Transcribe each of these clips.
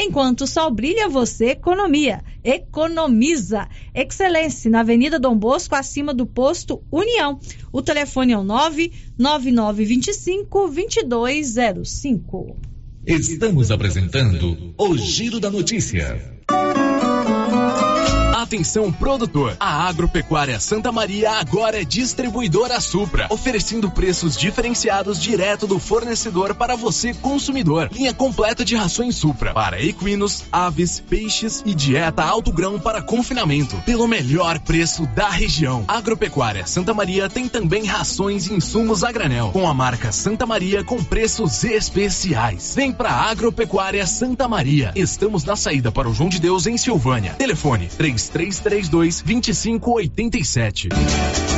Enquanto o sol brilha, você economia. Economiza. Excelência na Avenida Dom Bosco, acima do posto União. O telefone é o 99925 2205. Estamos apresentando o Giro da Notícia. Atenção produtor, a Agropecuária Santa Maria agora é distribuidora Supra, oferecendo preços diferenciados direto do fornecedor para você consumidor. Linha completa de rações Supra para equinos, aves, peixes e dieta alto grão para confinamento, pelo melhor preço da região. Agropecuária Santa Maria tem também rações e insumos a granel, com a marca Santa Maria com preços especiais. Vem pra Agropecuária Santa Maria. Estamos na saída para o João de Deus em Silvânia. Telefone 33 3332 2587.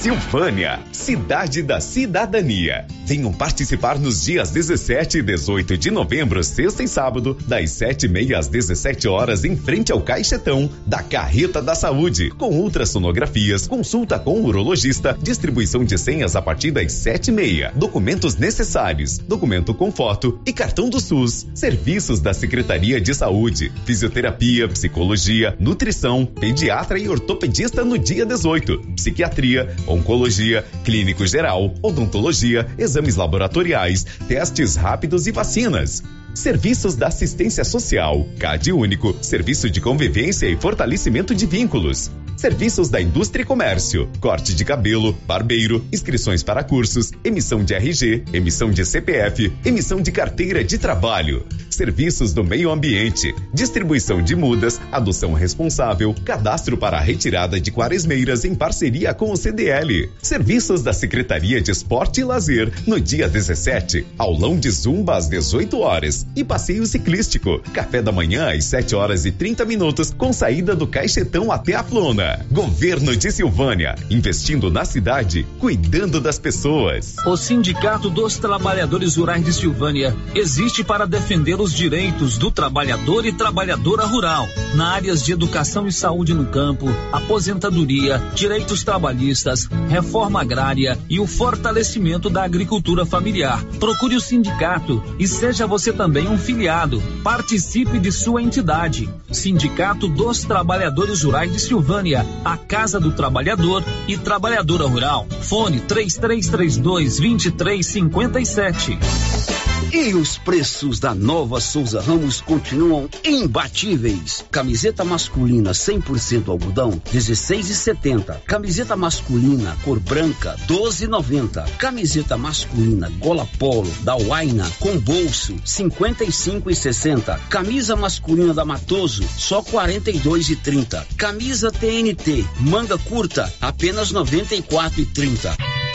Silvânia, cidade da cidadania. Venham participar nos dias 17 e 18 de novembro, sexta e sábado, das 7h30 às 17 horas, em frente ao Caixetão da Carreta da Saúde, com ultrassonografias, consulta com urologista, distribuição de senhas a partir das 7h30, documentos necessários, documento com foto e cartão do SUS, serviços da Secretaria de Saúde, fisioterapia, psicologia, nutrição, pediatra e ortopedista no dia 18, psiquiatria, oncologia, clínico geral, odontologia, exames laboratoriais, testes rápidos e vacinas. Serviços da assistência social, CAD único, serviço de convivência e fortalecimento de vínculos. Serviços da indústria e comércio, corte de cabelo, barbeiro, inscrições para cursos, emissão de RG, emissão de CPF, emissão de carteira de trabalho. Serviços do meio ambiente, distribuição de mudas, adoção responsável, cadastro para retirada de quaresmeiras em parceria com o CDL. Serviços da Secretaria de Esporte e Lazer, no dia 17, aulão de zumba às 18 horas e passeio ciclístico. Café da manhã às 7 horas e 30 minutos, com saída do Caixetão até a Flona. Governo de Silvânia, investindo na cidade, cuidando das pessoas. O Sindicato dos Trabalhadores Rurais de Silvânia existe para defender os direitos do trabalhador e trabalhadora rural, na áreas de educação e saúde no campo, aposentadoria, direitos trabalhistas, reforma agrária e o fortalecimento da agricultura familiar. Procure o sindicato e seja você também um filiado. Participe de sua entidade. Sindicato dos Trabalhadores Rurais de Silvânia a Casa do Trabalhador e Trabalhadora Rural. Fone 3332 2357. E os preços da nova Souza Ramos continuam imbatíveis. Camiseta masculina 100% algodão 16,70. Camiseta masculina cor branca 12,90. Camiseta masculina gola polo da Waina com bolso 55,60. Camisa masculina da Matoso só 42,30. Camisa TNT manga curta apenas 94,30.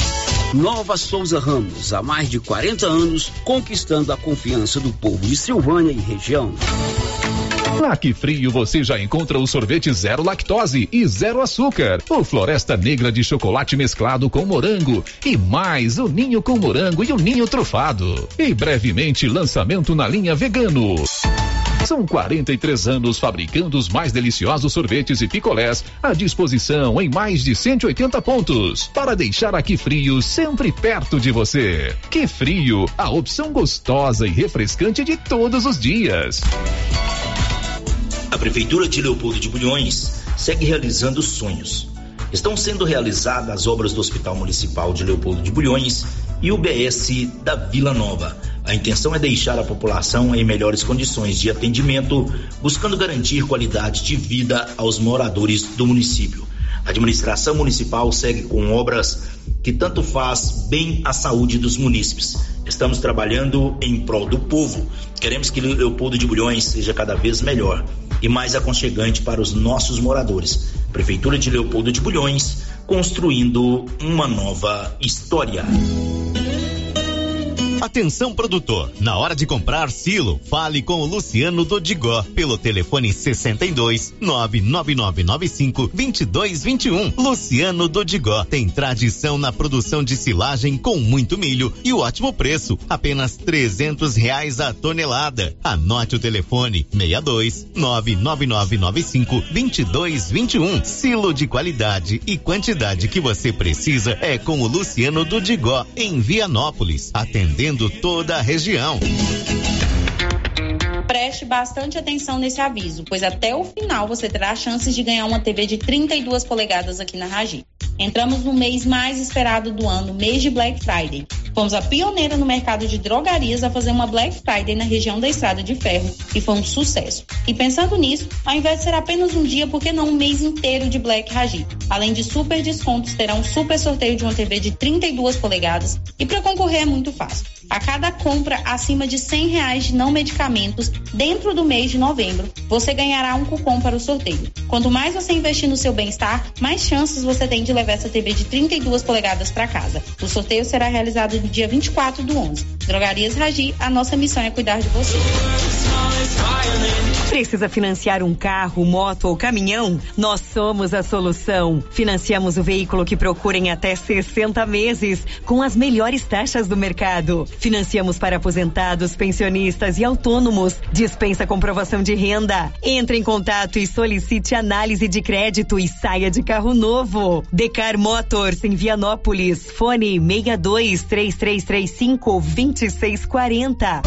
Nova Souza Ramos, há mais de 40 anos, conquistando a confiança do povo de Silvânia e região. Na Que Frio você já encontra o sorvete zero lactose e zero açúcar, o Floresta Negra de chocolate mesclado com morango e mais o ninho com morango e o ninho trufado. E brevemente lançamento na linha vegano. São 43 anos fabricando os mais deliciosos sorvetes e picolés à disposição em mais de 180 pontos para deixar aqui frio sempre perto de você. Que frio, a opção gostosa e refrescante de todos os dias. A Prefeitura de Leopoldo de Bulhões segue realizando sonhos. Estão sendo realizadas as obras do Hospital Municipal de Leopoldo de Bulhões e o BS da Vila Nova. A intenção é deixar a população em melhores condições de atendimento, buscando garantir qualidade de vida aos moradores do município. A administração municipal segue com obras que tanto faz bem à saúde dos munícipes. Estamos trabalhando em prol do povo. Queremos que Leopoldo de Bulhões seja cada vez melhor e mais aconchegante para os nossos moradores. Prefeitura de Leopoldo de Bulhões, construindo uma nova história. Atenção produtor, na hora de comprar silo, fale com o Luciano Dodigó pelo telefone 62 99995 2221. Luciano Dodigó tem tradição na produção de silagem com muito milho e ótimo preço, apenas trezentos reais a tonelada. Anote o telefone 62 99995 2221. Silo de qualidade e quantidade que você precisa é com o Luciano Dodigó em Vianópolis, atendendo atendendo toda a região. Preste bastante atenção nesse aviso, pois até o final você terá chances de ganhar uma TV de 32 polegadas aqui na Ragi. Entramos no mês mais esperado do ano, mês de Black Friday. Fomos a pioneira no mercado de drogarias a fazer uma Black Friday na região da Estrada de Ferro e foi um sucesso. E pensando nisso, ao invés de ser apenas um dia, por que não um mês inteiro de Black Ragi? Além de super descontos, terá um super sorteio de uma TV de 32 polegadas e para concorrer é muito fácil. A cada compra acima de 100 reais de não medicamentos dentro do mês de novembro, você ganhará um cupom para o sorteio. Quanto mais você investir no seu bem-estar, mais chances você tem de levar essa TV de 32 polegadas para casa. O sorteio será realizado no dia 24 do 11. Drogarias Ragi, a nossa missão é cuidar de você. Precisa financiar um carro, moto ou caminhão? Nós somos a solução. Financiamos o veículo que procura em até 60 meses, com as melhores taxas do mercado. Financiamos para aposentados, pensionistas e autônomos. Dispensa comprovação de renda. Entre em contato e solicite análise de crédito e saia de carro novo. Decar Motors em Vianópolis. Fone 62 3335 2640.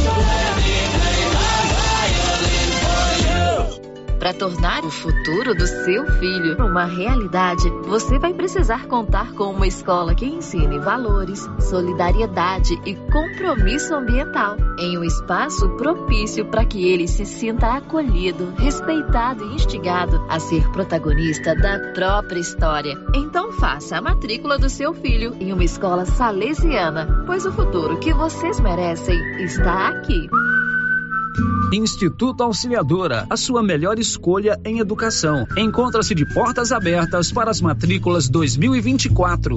Para tornar o futuro do seu filho uma realidade, você vai precisar contar com uma escola que ensine valores, solidariedade e compromisso ambiental, em um espaço propício para que ele se sinta acolhido, respeitado e instigado a ser protagonista da própria história. Então faça a matrícula do seu filho em uma escola salesiana, pois o futuro que vocês merecem está aqui. Instituto Auxiliadora, a sua melhor escolha em educação. Encontra-se de portas abertas para as matrículas 2024.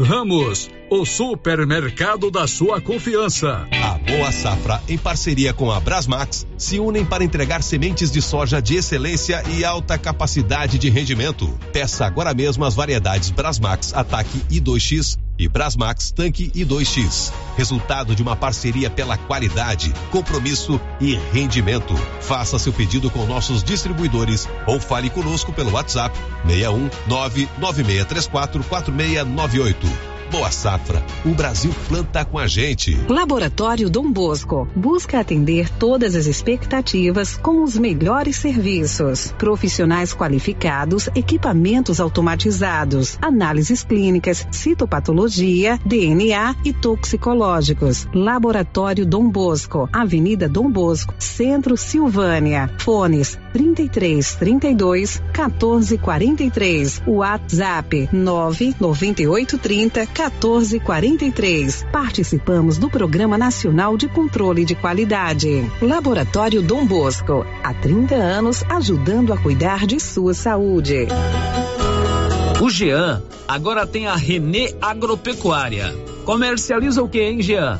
Ramos, o supermercado da sua confiança. A Boa Safra, em parceria com a Brasmax, se unem para entregar sementes de soja de excelência e alta capacidade de rendimento. Peça agora mesmo as variedades Brasmax Ataque I2X e Brasmax Tanque I2X. Resultado de uma parceria pela qualidade, compromisso e rendimento. Faça seu pedido com nossos distribuidores ou fale conosco pelo WhatsApp 61 99634 4698. Boa Safra. O Brasil planta com a gente. Laboratório Dom Bosco busca atender todas as expectativas com os melhores serviços. Profissionais qualificados, equipamentos automatizados, análises clínicas, citopatologia, DNA e toxicológicos. Laboratório Dom Bosco, Avenida Dom Bosco, Centro Silvânia. Fones 33 32 14 43. WhatsApp 998 30 1443. Participamos do Programa Nacional de Controle de Qualidade. Laboratório Dom Bosco, há 30 anos ajudando a cuidar de sua saúde. O Jean agora tem a Renê Agropecuária. Comercializa o que, hein, Jean?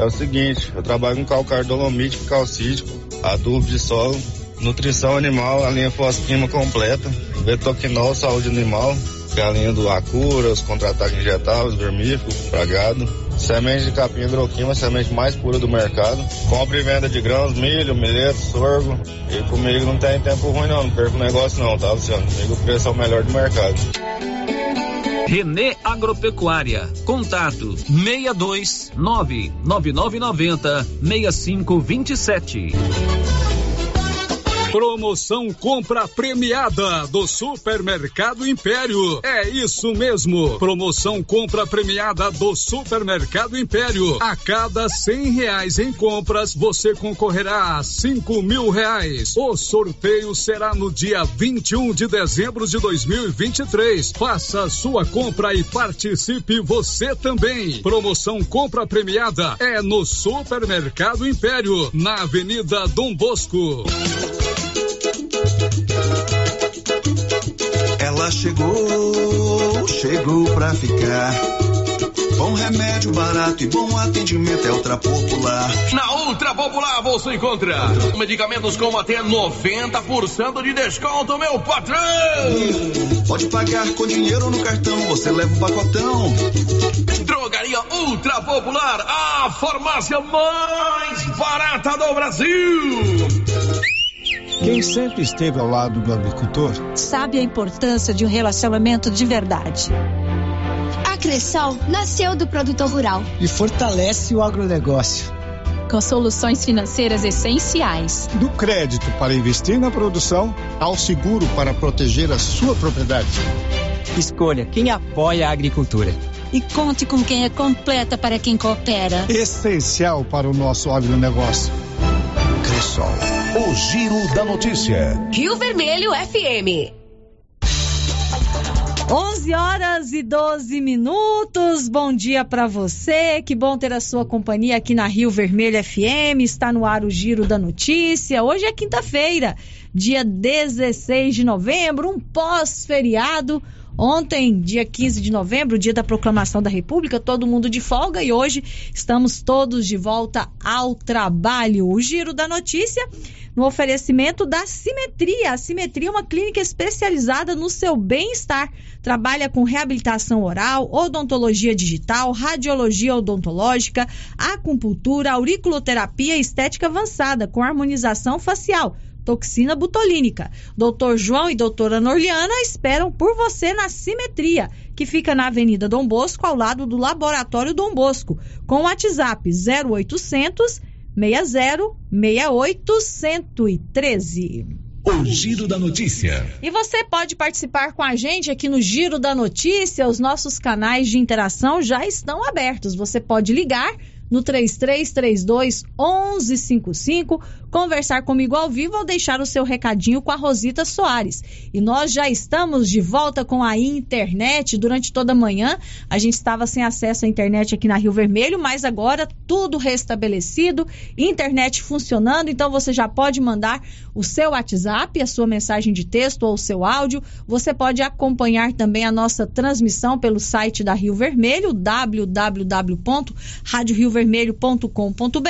É o seguinte, eu trabalho com calcário dolomítico, calcítico, adubo de solo, nutrição animal, a linha fosquima completa, betoquinol, saúde animal, galinha do Acura, os contra-ataques injetáveis, vermífugo, pra gado. Semente de capim hidroquima, a semente mais pura do mercado. Compra e venda de grãos, milho, milheto, sorgo. E comigo não tem tempo ruim não, não perco negócio não, tá, Luciano? Comigo o preço é o melhor do mercado. Renê Agropecuária. Contato 62 99990 6527. Promoção compra premiada do Supermercado Império. É isso mesmo. Promoção compra premiada do Supermercado Império. A cada cem reais em compras, você concorrerá a cinco mil reais. O sorteio será no dia 21 de dezembro de 2023. Faça sua compra e participe você também. Promoção compra premiada é no Supermercado Império, na Avenida Dom Bosco. Ela chegou, chegou pra ficar. Bom remédio barato e bom atendimento é Ultra Popular. Na Ultra Popular você encontra medicamentos com até 90% de desconto, meu patrão! Pode pagar com dinheiro ou no cartão, você leva um pacotão. Drogaria Ultra Popular, a farmácia mais barata do Brasil! Quem sempre esteve ao lado do agricultor sabe a importância de um relacionamento de verdade. A Cressol nasceu do produtor rural e fortalece o agronegócio. Com soluções financeiras essenciais. Do crédito para investir na produção ao seguro para proteger a sua propriedade. Escolha quem apoia a agricultura. E conte com quem é completa para quem coopera. Essencial para o nosso agronegócio. Cressol. O Giro da Notícia. Rio Vermelho FM. 11 horas e 12 minutos. Bom dia para você. Que bom ter a sua companhia aqui na Rio Vermelho FM. Está no ar o Giro da Notícia. Hoje é quinta-feira, dia 16 de novembro, um pós-feriado. Ontem, dia 15 de novembro, dia da proclamação da República, todo mundo de folga e hoje estamos todos de volta ao trabalho. O Giro da Notícia no oferecimento da Simetria. A Simetria é uma clínica especializada no seu bem-estar. Trabalha com reabilitação oral, odontologia digital, radiologia odontológica, acupuntura, auriculoterapia e estética avançada com harmonização facial toxina butolínica. Doutor João e doutora Norliana esperam por você na Simetria, que fica na Avenida Dom Bosco, ao lado do Laboratório Dom Bosco, com o WhatsApp 0800 60 68 113. O Giro da Notícia. E você pode participar com a gente aqui no Giro da Notícia. Os nossos canais de interação já estão abertos. Você pode ligar no 3332 1155, conversar comigo ao vivo ou deixar o seu recadinho com a Rosita Soares. E nós já estamos de volta com a internet durante toda a manhã. A gente estava sem acesso à internet aqui na Rio Vermelho, mas agora tudo restabelecido, internet funcionando, então você já pode mandar o seu WhatsApp, a sua mensagem de texto ou o seu áudio. Você pode acompanhar também a nossa transmissão pelo site da Rio Vermelho, www.radioRiovermelho vermelho.com.br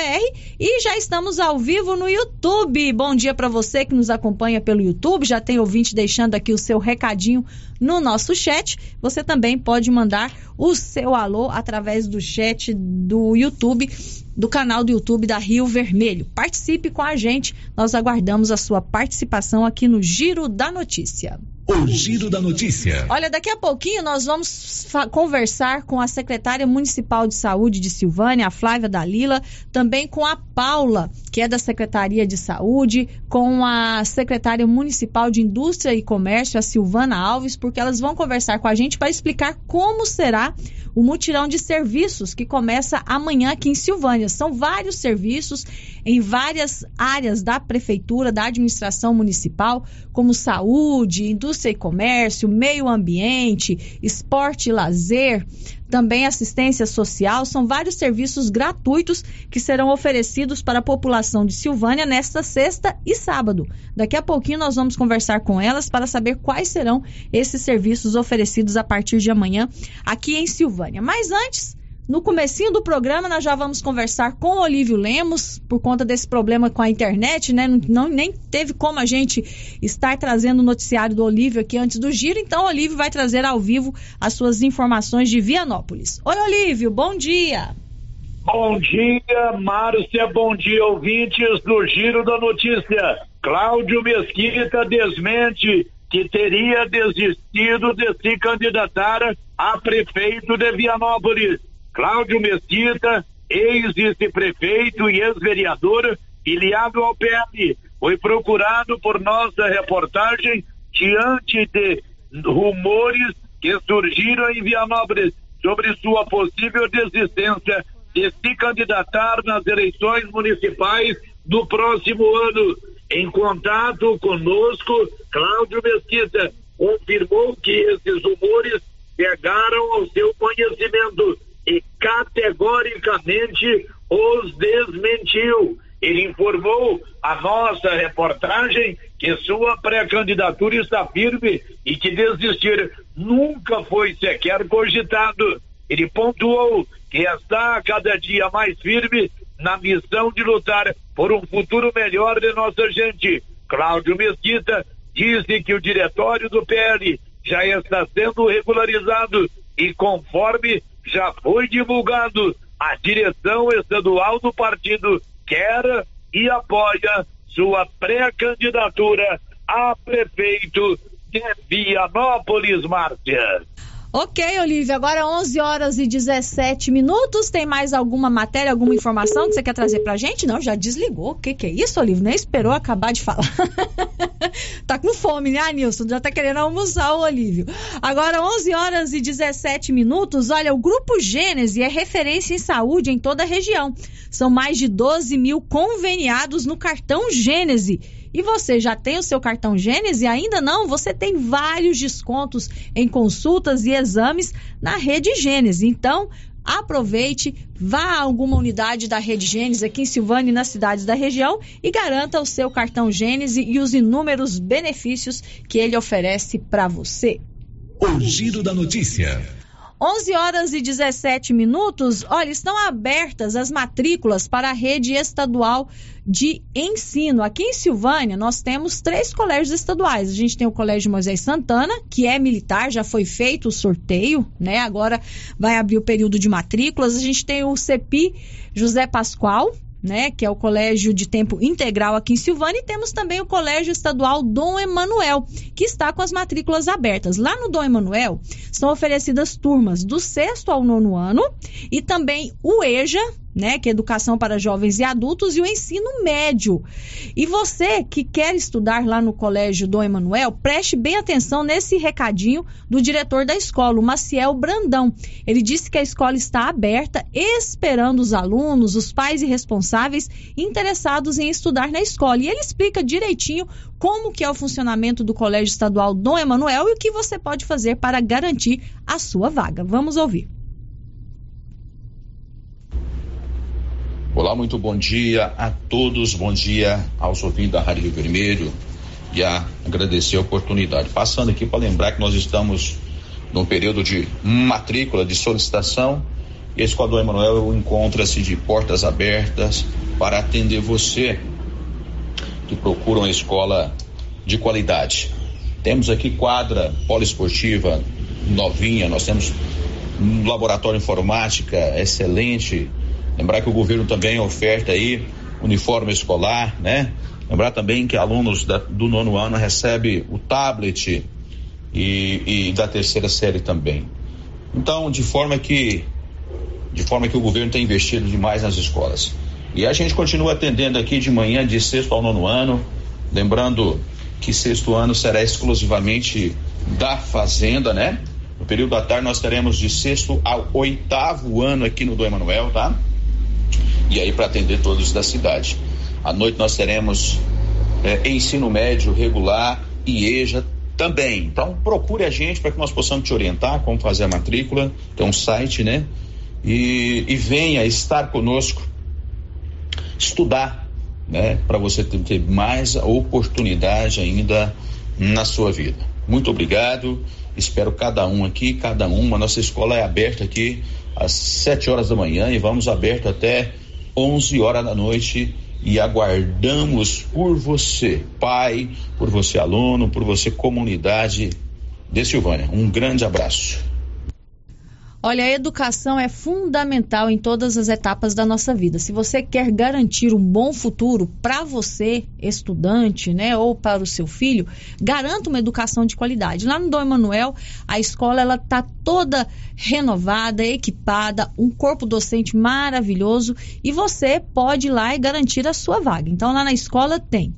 e já estamos ao vivo no YouTube. Bom dia para você que nos acompanha pelo YouTube. Já tem ouvinte deixando aqui o seu recadinho no nosso chat. Você também pode mandar o seu alô através do chat do YouTube, do canal do YouTube da Rio Vermelho. Participe com a gente. Nós aguardamos a sua participação aqui no Giro da Notícia. O Giro da Notícia. Olha, daqui a pouquinho nós vamos conversar com a secretária municipal de saúde de Silvânia, a Flávia Dalila, também com a Paula, que é da Secretaria de Saúde, com a secretária municipal de Indústria e Comércio, a Silvana Alves, porque elas vão conversar com a gente para explicar como será o mutirão de serviços que começa amanhã aqui em Silvânia. São vários serviços em várias áreas da prefeitura, da administração municipal, como saúde, indústria e comércio, meio ambiente, esporte e lazer, também assistência social, são vários serviços gratuitos que serão oferecidos para a população de Silvânia nesta sexta e sábado. Daqui a pouquinho nós vamos conversar com elas para saber quais serão esses serviços oferecidos a partir de amanhã aqui em Silvânia. Mas antes, no comecinho do programa, nós já vamos conversar com o Olívio Lemos, por conta desse problema com a internet, né? Não, nem teve como a gente estar trazendo o noticiário do Olívio aqui antes do giro, então o Olívio vai trazer ao vivo as suas informações de Vianópolis. Oi, Olívio, bom dia! Bom dia, Márcia, bom dia, ouvintes do Giro da Notícia. Cláudio Mesquita desmente que teria desistido de se candidatar a prefeito de Vianópolis. Cláudio Mesquita, ex-vice-prefeito e ex-vereador, filiado ao PL, foi procurado por nossa reportagem diante de rumores que surgiram em Vianópolis sobre sua possível desistência de se candidatar nas eleições municipais do próximo ano. Em contato conosco, Cláudio Mesquita confirmou que esses rumores chegaram ao seu conhecimento e categoricamente os desmentiu. Ele informou a nossa reportagem que sua pré-candidatura está firme e que desistir nunca foi sequer cogitado. Ele pontuou que está cada dia mais firme na missão de lutar por um futuro melhor de nossa gente. Cláudio Mesquita disse que o diretório do PL já está sendo regularizado e conforme já foi divulgado, a direção estadual do partido quer e apoia sua pré-candidatura a prefeito de Vianópolis, Márcia. Ok, Olivia, agora 11 horas e 17 minutos. Tem mais alguma matéria, alguma informação que você quer trazer pra gente? Não, já desligou. O que, que é isso, Olivia? Nem esperou acabar de falar. tá com fome, né, Nilson? Já tá querendo almoçar o Olívio. Agora, 11 horas e 17 minutos. Olha, o Grupo Gênese é referência em saúde em toda a região. São mais de 12 mil conveniados no cartão Gênese e você já tem o seu cartão Gênese? Ainda não? Você tem vários descontos em consultas e exames na rede Gênese. Então, aproveite, vá a alguma unidade da Rede Gênese aqui em Silvânia e nas cidades da região e garanta o seu cartão Gênese e os inúmeros benefícios que ele oferece para você. O giro da notícia. 11 horas e 17 minutos. Olha, estão abertas as matrículas para a rede estadual de ensino. Aqui em Silvânia, nós temos três colégios estaduais. A gente tem o Colégio Moisés Santana, que é militar, já foi feito o sorteio, né? Agora vai abrir o período de matrículas. A gente tem o CEPI José Pascoal, né, que é o colégio de tempo integral aqui em Silvânia, e temos também o colégio estadual Dom Emanuel, que está com as matrículas abertas. Lá no Dom Emanuel são oferecidas turmas do sexto ao nono ano e também o EJA, né, que é educação para jovens e adultos, e o ensino médio. E você que quer estudar lá no Colégio Dom Emanuel, preste bem atenção nesse recadinho do diretor da escola, o Maciel Brandão. Ele disse que a escola está aberta, esperando os alunos, os pais e responsáveis interessados em estudar na escola. E ele explica direitinho como que é o funcionamento do Colégio Estadual Dom Emanuel e o que você pode fazer para garantir a sua vaga. Vamos ouvir. Olá, muito bom dia a todos, bom dia aos ouvintes da Rádio Rio Vermelho e a agradecer a oportunidade. Passando aqui para lembrar que nós estamos num período de matrícula, de solicitação e a do Emanuel encontra-se de portas abertas para atender você que procura uma escola de qualidade. Temos aqui quadra poliesportiva novinha, nós temos um laboratório informática excelente, Lembrar que o governo também oferta aí uniforme escolar, né? Lembrar também que alunos da, do nono ano recebem o tablet e, e, da terceira série também. Então, de forma que de forma que o governo tem investido demais nas escolas. E a gente continua atendendo aqui de manhã de sexto ao nono ano, lembrando que sexto ano será exclusivamente da fazenda, né? No período da tarde nós teremos de sexto ao oitavo ano aqui no do Emanuel, tá? E aí para atender todos da cidade. À noite nós teremos é, ensino médio regular e EJA também. Então procure a gente para que nós possamos te orientar como fazer a matrícula, tem um site, né? E, e venha estar conosco, estudar, né? Para você ter, ter mais oportunidade ainda na sua vida. Muito obrigado. Espero cada um aqui, cada uma. Nossa escola é aberta aqui às 7 horas da manhã e vamos aberto até 11 horas da noite e aguardamos por você, pai, por você, aluno, por você, comunidade de Silvânia. Um grande abraço. Olha, a educação é fundamental em todas as etapas da nossa vida. Se você quer garantir um bom futuro para você, estudante, né, ou para o seu filho, garanta uma educação de qualidade. Lá no Dom Emanuel, a escola ela tá toda renovada, equipada, um corpo docente maravilhoso e você pode ir lá e garantir a sua vaga. Então lá na escola tem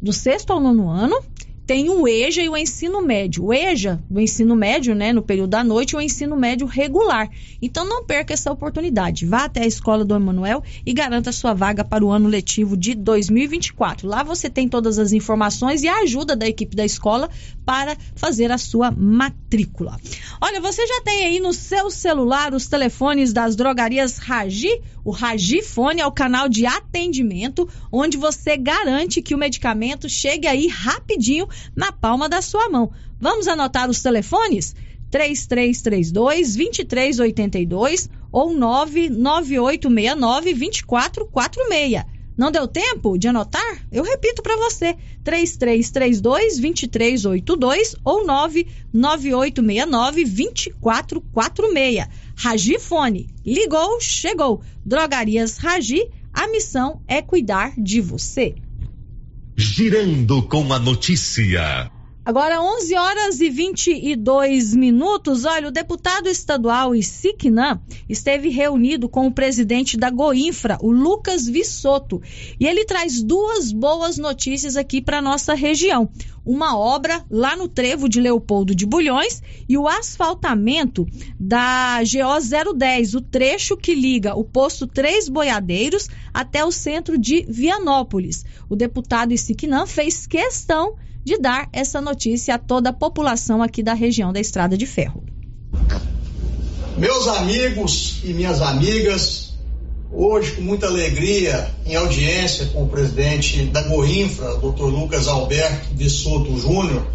do sexto ao nono ano, tem o EJA e o ensino médio. O EJA, do ensino médio, né, no período da noite, e o ensino médio regular. Então não perca essa oportunidade. Vá até a escola do Emanuel e garanta sua vaga para o ano letivo de 2024. Lá você tem todas as informações e a ajuda da equipe da escola para fazer a sua matrícula. Olha, você já tem aí no seu celular os telefones das drogarias Ragi? O Ragifone é o canal de atendimento onde você garante que o medicamento chegue aí rapidinho na palma da sua mão. Vamos anotar os telefones? 3332 2382 ou 99869 2446. Não deu tempo de anotar? Eu repito para você: 3332 2382 ou 99869 2446. Ragifone. Ligou, chegou. Drogarias Ragi, a missão é cuidar de você. Girando com a notícia. Agora, 11 horas e 22 minutos. Olha, o deputado estadual Isiquinã esteve reunido com o presidente da Goinfra, o Lucas Vissoto. E ele traz duas boas notícias aqui para nossa região. Uma obra lá no trevo de Leopoldo de Bulhões e o asfaltamento da GO 010, o trecho que liga o posto Três Boiadeiros até o centro de Vianópolis. O deputado Isiquinã fez questão de dar essa notícia a toda a população aqui da região da Estrada de Ferro. Meus amigos e minhas amigas, hoje com muita alegria, em audiência com o presidente da Goinfra, Dr. Lucas Alberto de Soto Júnior,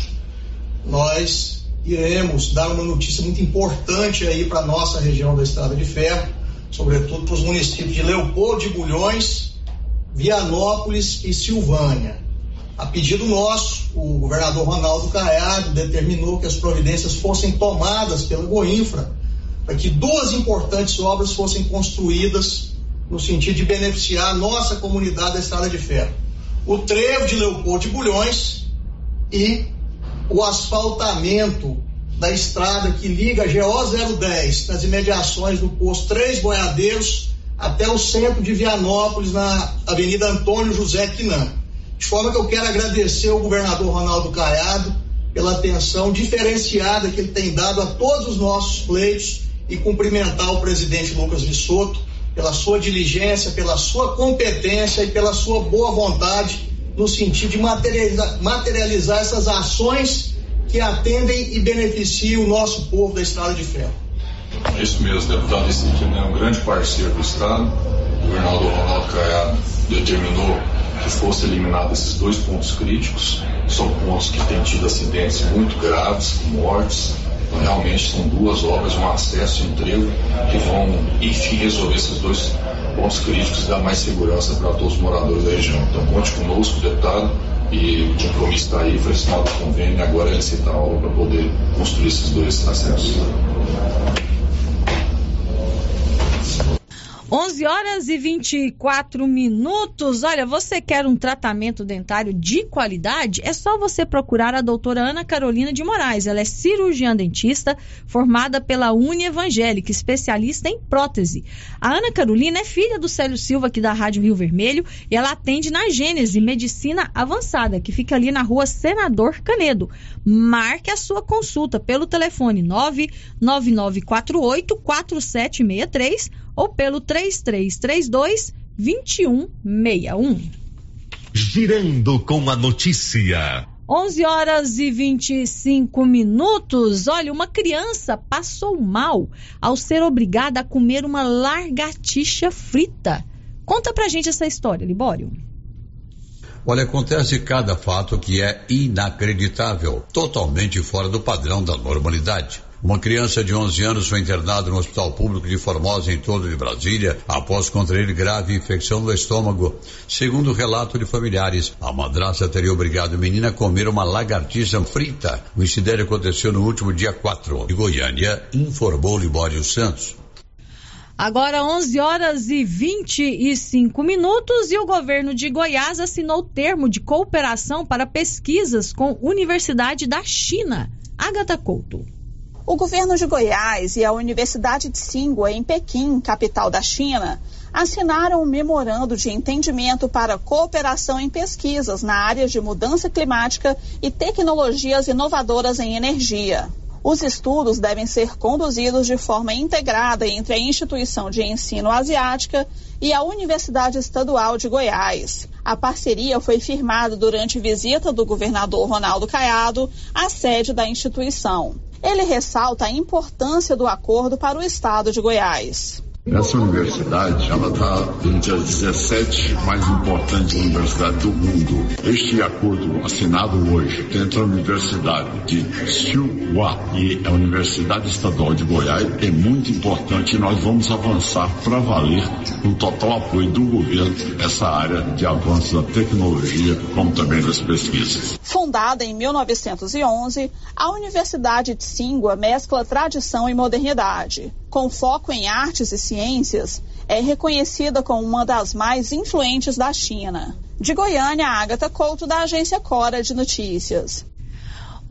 nós iremos dar uma notícia muito importante aí para nossa região da Estrada de Ferro, sobretudo para os municípios de Leopoldo de Bulhões, Vianópolis e Silvânia. A pedido nosso, o governador Ronaldo Caiado determinou que as providências fossem tomadas pela Goinfra para que duas importantes obras fossem construídas no sentido de beneficiar a nossa comunidade da Estrada de Ferro. O trevo de Leopoldo de Bulhões e o asfaltamento da estrada que liga a GO 010 nas imediações do posto Três Boiadeiros até o centro de Vianópolis, na Avenida Antônio José Quinan. De forma que eu quero agradecer ao governador Ronaldo Caiado pela atenção diferenciada que ele tem dado a todos os nossos pleitos e cumprimentar o presidente Lucas Vissoto pela sua diligência, pela sua competência e pela sua boa vontade no sentido de materializar, materializar essas ações que atendem e beneficiam o nosso povo da Estrada de Ferro. Isso mesmo, deputado Isiquim é um grande parceiro do Estado. O governador Ronaldo Caiado determinou que fosse eliminado esses dois pontos críticos. São pontos que têm tido acidentes muito graves, mortes. Então, realmente são duas obras, um acesso e um trevo, que vão, enfim, resolver esses dois pontos críticos e dar mais segurança para todos os moradores da região. Então conte conosco, deputado, e o compromisso está aí, foi assinado o convênio, agora é licitar a obra para poder construir esses dois acessos. 11 horas e 24 minutos. Olha, você quer um tratamento dentário de qualidade? É só você procurar a doutora Ana Carolina de Moraes. Ela é cirurgiã dentista, formada pela Uni Evangélica, especialista em prótese. A Ana Carolina é filha do Célio Silva, aqui da Rádio Rio Vermelho, e ela atende na Gênese Medicina Avançada, que fica ali na rua Senador Canedo. Marque a sua consulta pelo telefone 99948 4763 ou pelo 3332 2161. Girando com a notícia. 11 horas e 25 minutos. Olha, uma criança passou mal ao ser obrigada a comer uma largatixa frita. Conta pra gente essa história, Libório. Olha, acontece cada fato que é inacreditável, totalmente fora do padrão da normalidade. Uma criança de 11 anos foi internada no Hospital Público de Formosa, em torno de Brasília, após contrair grave infecção no estômago. Segundo o relato de familiares, a madraça teria obrigado a menina a comer uma lagartixa frita. O incidente aconteceu no último dia 4. De Goiânia, informou Libório Santos. Agora 11 horas e 25 minutos e o governo de Goiás assinou termo de cooperação para pesquisas com Universidade da China. Agatha Couto. O governo de Goiás e a Universidade de Tsinghua, em Pequim, capital da China, assinaram um memorando de entendimento para cooperação em pesquisas na área de mudança climática e tecnologias inovadoras em energia. Os estudos devem ser conduzidos de forma integrada entre a instituição de ensino asiática e a Universidade Estadual de Goiás. A parceria foi firmada durante visita do governador Ronaldo Caiado à sede da instituição. Ele ressalta a importância do acordo para o estado de Goiás. Essa universidade, ela está entre as 17 mais importantes universidades do mundo. Este acordo assinado hoje entre a Universidade de Tsinghua e a Universidade Estadual de Goiás é muito importante e nós vamos avançar para valer com total apoio do governo essa área de avanço da tecnologia, como também das pesquisas. Fundada em 1911, a Universidade de Tsinghua mescla tradição e modernidade com foco em artes e ciências, é reconhecida como uma das mais influentes da China. De Goiânia, Agatha Couto, da agência Cora de Notícias.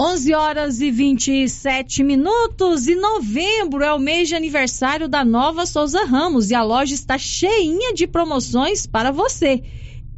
11 horas e 27 minutos e novembro é o mês de aniversário da Nova Souza Ramos e a loja está cheinha de promoções para você.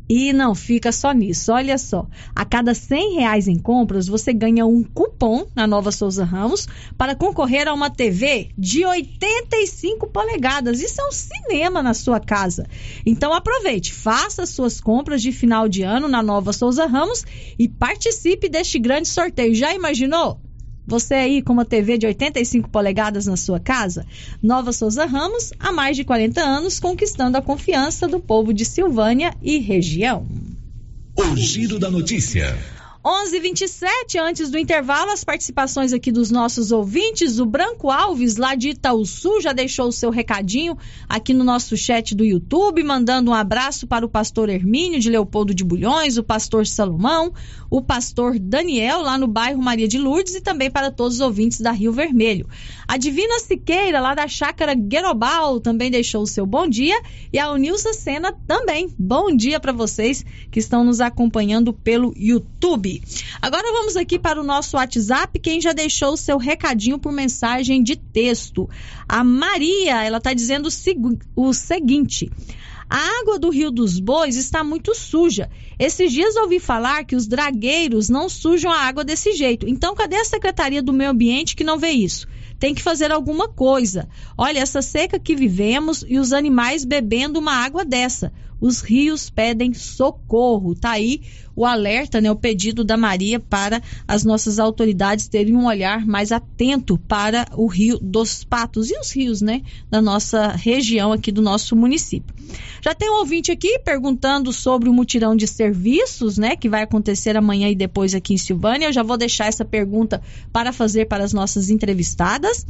E não fica só nisso, olha só. A cada 100 reais em compras, você ganha um cupom na Nova Souza Ramos para concorrer a uma TV de 85 polegadas. Isso é um cinema na sua casa. Então aproveite, faça suas compras de final de ano na Nova Souza Ramos e participe deste grande sorteio. Já imaginou? Você aí com uma TV de 85 polegadas na sua casa? Nova Souza Ramos, há mais de 40 anos, conquistando a confiança do povo de Silvânia e região. O Giro da Notícia. 11:27 antes do intervalo, as participações aqui dos nossos ouvintes. O Branco Alves, lá de Itaúsu, já deixou o seu recadinho aqui no nosso chat do YouTube, mandando um abraço para o pastor Hermínio de Leopoldo de Bulhões, o pastor Salomão, o pastor Daniel, lá no bairro Maria de Lourdes, e também para todos os ouvintes da Rio Vermelho. A Divina Siqueira, lá da chácara Guerobal, também deixou o seu bom dia. E a Unilsa Sena também. Bom dia para vocês que estão nos acompanhando pelo YouTube. Agora vamos aqui para o nosso WhatsApp. Quem já deixou o seu recadinho por mensagem de texto? A Maria, ela está dizendo o seguinte. A água do Rio dos Bois está muito suja. Esses dias ouvi falar que os dragueiros não sujam a água desse jeito. Então, cadê a Secretaria do Meio Ambiente que não vê isso? tem que fazer alguma coisa. Olha, essa seca que vivemos e os animais bebendo uma água dessa. Os rios pedem socorro. Tá aí o alerta, né, o pedido da Maria para as nossas autoridades terem um olhar mais atento para o Rio dos Patos e os rios, né, da nossa região aqui do nosso município. Já tem um ouvinte aqui perguntando sobre o mutirão de serviços, né, que vai acontecer amanhã e depois aqui em Silvânia. Eu já vou deixar essa pergunta para fazer para as nossas entrevistadas.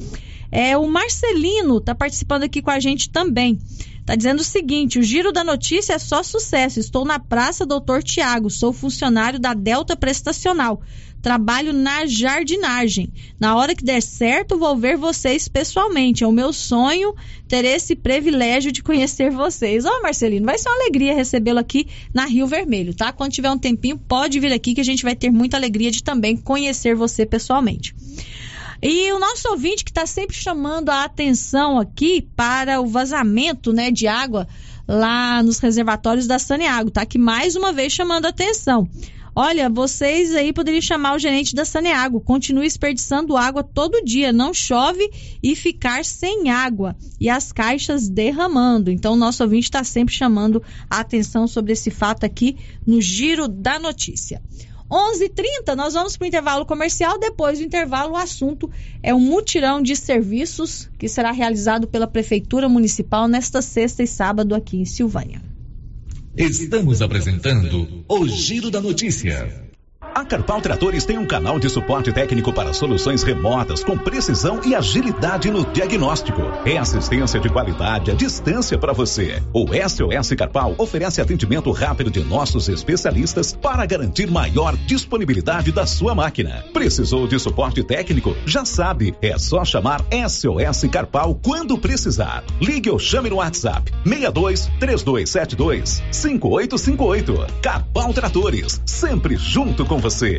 É o Marcelino está participando aqui com a gente também. Está dizendo o seguinte: o giro da notícia é só sucesso. Estou na Praça Doutor Tiago, sou funcionário da Delta Prestacional. Trabalho na jardinagem. Na hora que der certo, vou ver vocês pessoalmente. É o meu sonho ter esse privilégio de conhecer vocês. Ó, oh, Marcelino, vai ser uma alegria recebê-lo aqui na Rio Vermelho, tá? Quando tiver um tempinho, pode vir aqui que a gente vai ter muita alegria de também conhecer você pessoalmente. E o nosso ouvinte que está sempre chamando a atenção aqui para o vazamento né, de água lá nos reservatórios da Saneago, tá? Que mais uma vez chamando a atenção. Olha, vocês aí poderiam chamar o gerente da Saneago. Continue desperdiçando água todo dia. Não chove e ficar sem água. E as caixas derramando. Então, o nosso ouvinte está sempre chamando a atenção sobre esse fato aqui no Giro da Notícia. 11h30, nós vamos para o intervalo comercial. Depois do intervalo, o assunto é um mutirão de serviços que será realizado pela Prefeitura Municipal nesta sexta e sábado aqui em Silvânia. Estamos apresentando o Giro da Notícia. A Carpal Tratores tem um canal de suporte técnico para soluções remotas com precisão e agilidade no diagnóstico. É assistência de qualidade à distância para você. O SOS Carpal oferece atendimento rápido de nossos especialistas para garantir maior disponibilidade da sua máquina. Precisou de suporte técnico? Já sabe, é só chamar SOS Carpal quando precisar. Ligue ou chame no WhatsApp 62 3272 5858. Carpal Tratores, sempre junto com você.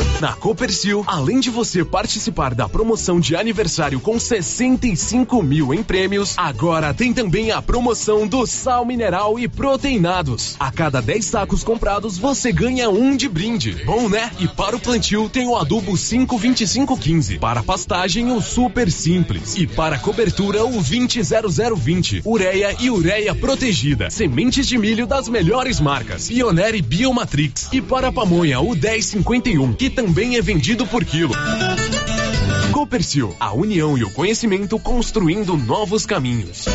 Na Copercil, além de você participar da promoção de aniversário com 65 mil em prêmios, agora tem também a promoção do sal mineral e proteinados. A cada 10 sacos comprados, você ganha um de brinde. Bom, né? E para o plantio tem o adubo 52515. Para pastagem, o super simples. E para cobertura, o 200020. Ureia e ureia protegida. Sementes de milho das melhores marcas. Pioneer e Biomatrix. E para pamonha, o 1051, que também é vendido por quilo. Copercil, a união e o conhecimento construindo novos caminhos.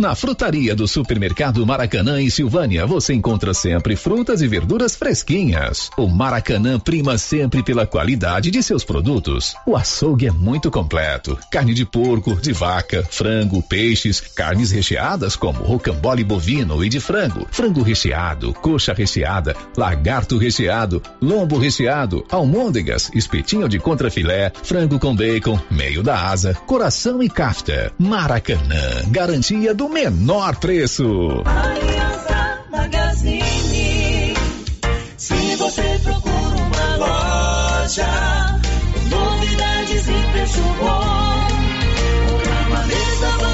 Na frutaria do supermercado Maracanã em Silvânia, você encontra sempre frutas e verduras fresquinhas. O Maracanã prima sempre pela qualidade de seus produtos. O açougue é muito completo: carne de porco, de vaca, frango, peixes, carnes recheadas como rocambole bovino e de frango, frango recheado, coxa recheada, lagarto recheado, lombo recheado, almôndegas, espetinho de contrafilé, frango com bacon, meio da asa, coração e kafta. Maracanã, garantia do menor preço. Aliança Magazine. Se você procura uma loja, novidades e preço bom, uma mesa,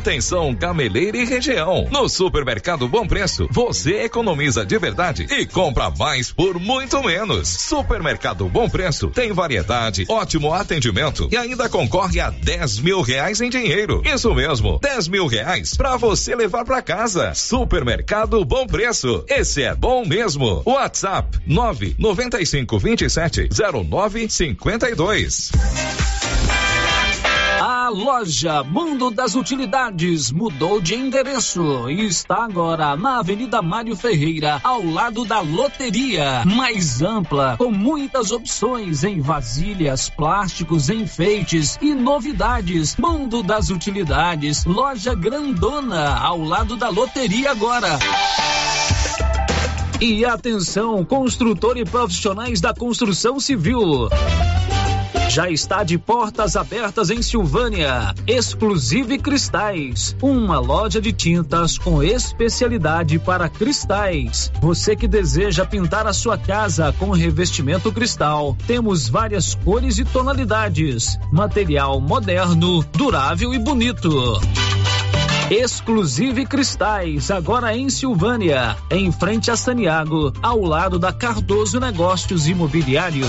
Atenção, Gameleira e região. No Supermercado Bom Preço, você economiza de verdade e compra mais por muito menos. Supermercado Bom Preço tem variedade, ótimo atendimento e ainda concorre a 10 mil reais em dinheiro. Isso mesmo, 10 mil reais para você levar para casa. Supermercado Bom Preço. Esse é bom mesmo. WhatsApp 995 27 0952. A loja Mundo das Utilidades mudou de endereço e está agora na Avenida Mário Ferreira, ao lado da loteria. Mais ampla, com muitas opções em vasilhas, plásticos, enfeites e novidades. Mundo das Utilidades, loja grandona, ao lado da loteria agora. E atenção, construtor e profissionais da construção civil. Já está de portas abertas em Silvânia. Exclusive Cristais, uma loja de tintas com especialidade para cristais. Você que deseja pintar a sua casa com revestimento cristal, temos várias cores e tonalidades. Material moderno, durável e bonito. Exclusive Cristais, agora em Silvânia, em frente a Saniago, ao lado da Cardoso Negócios Imobiliários.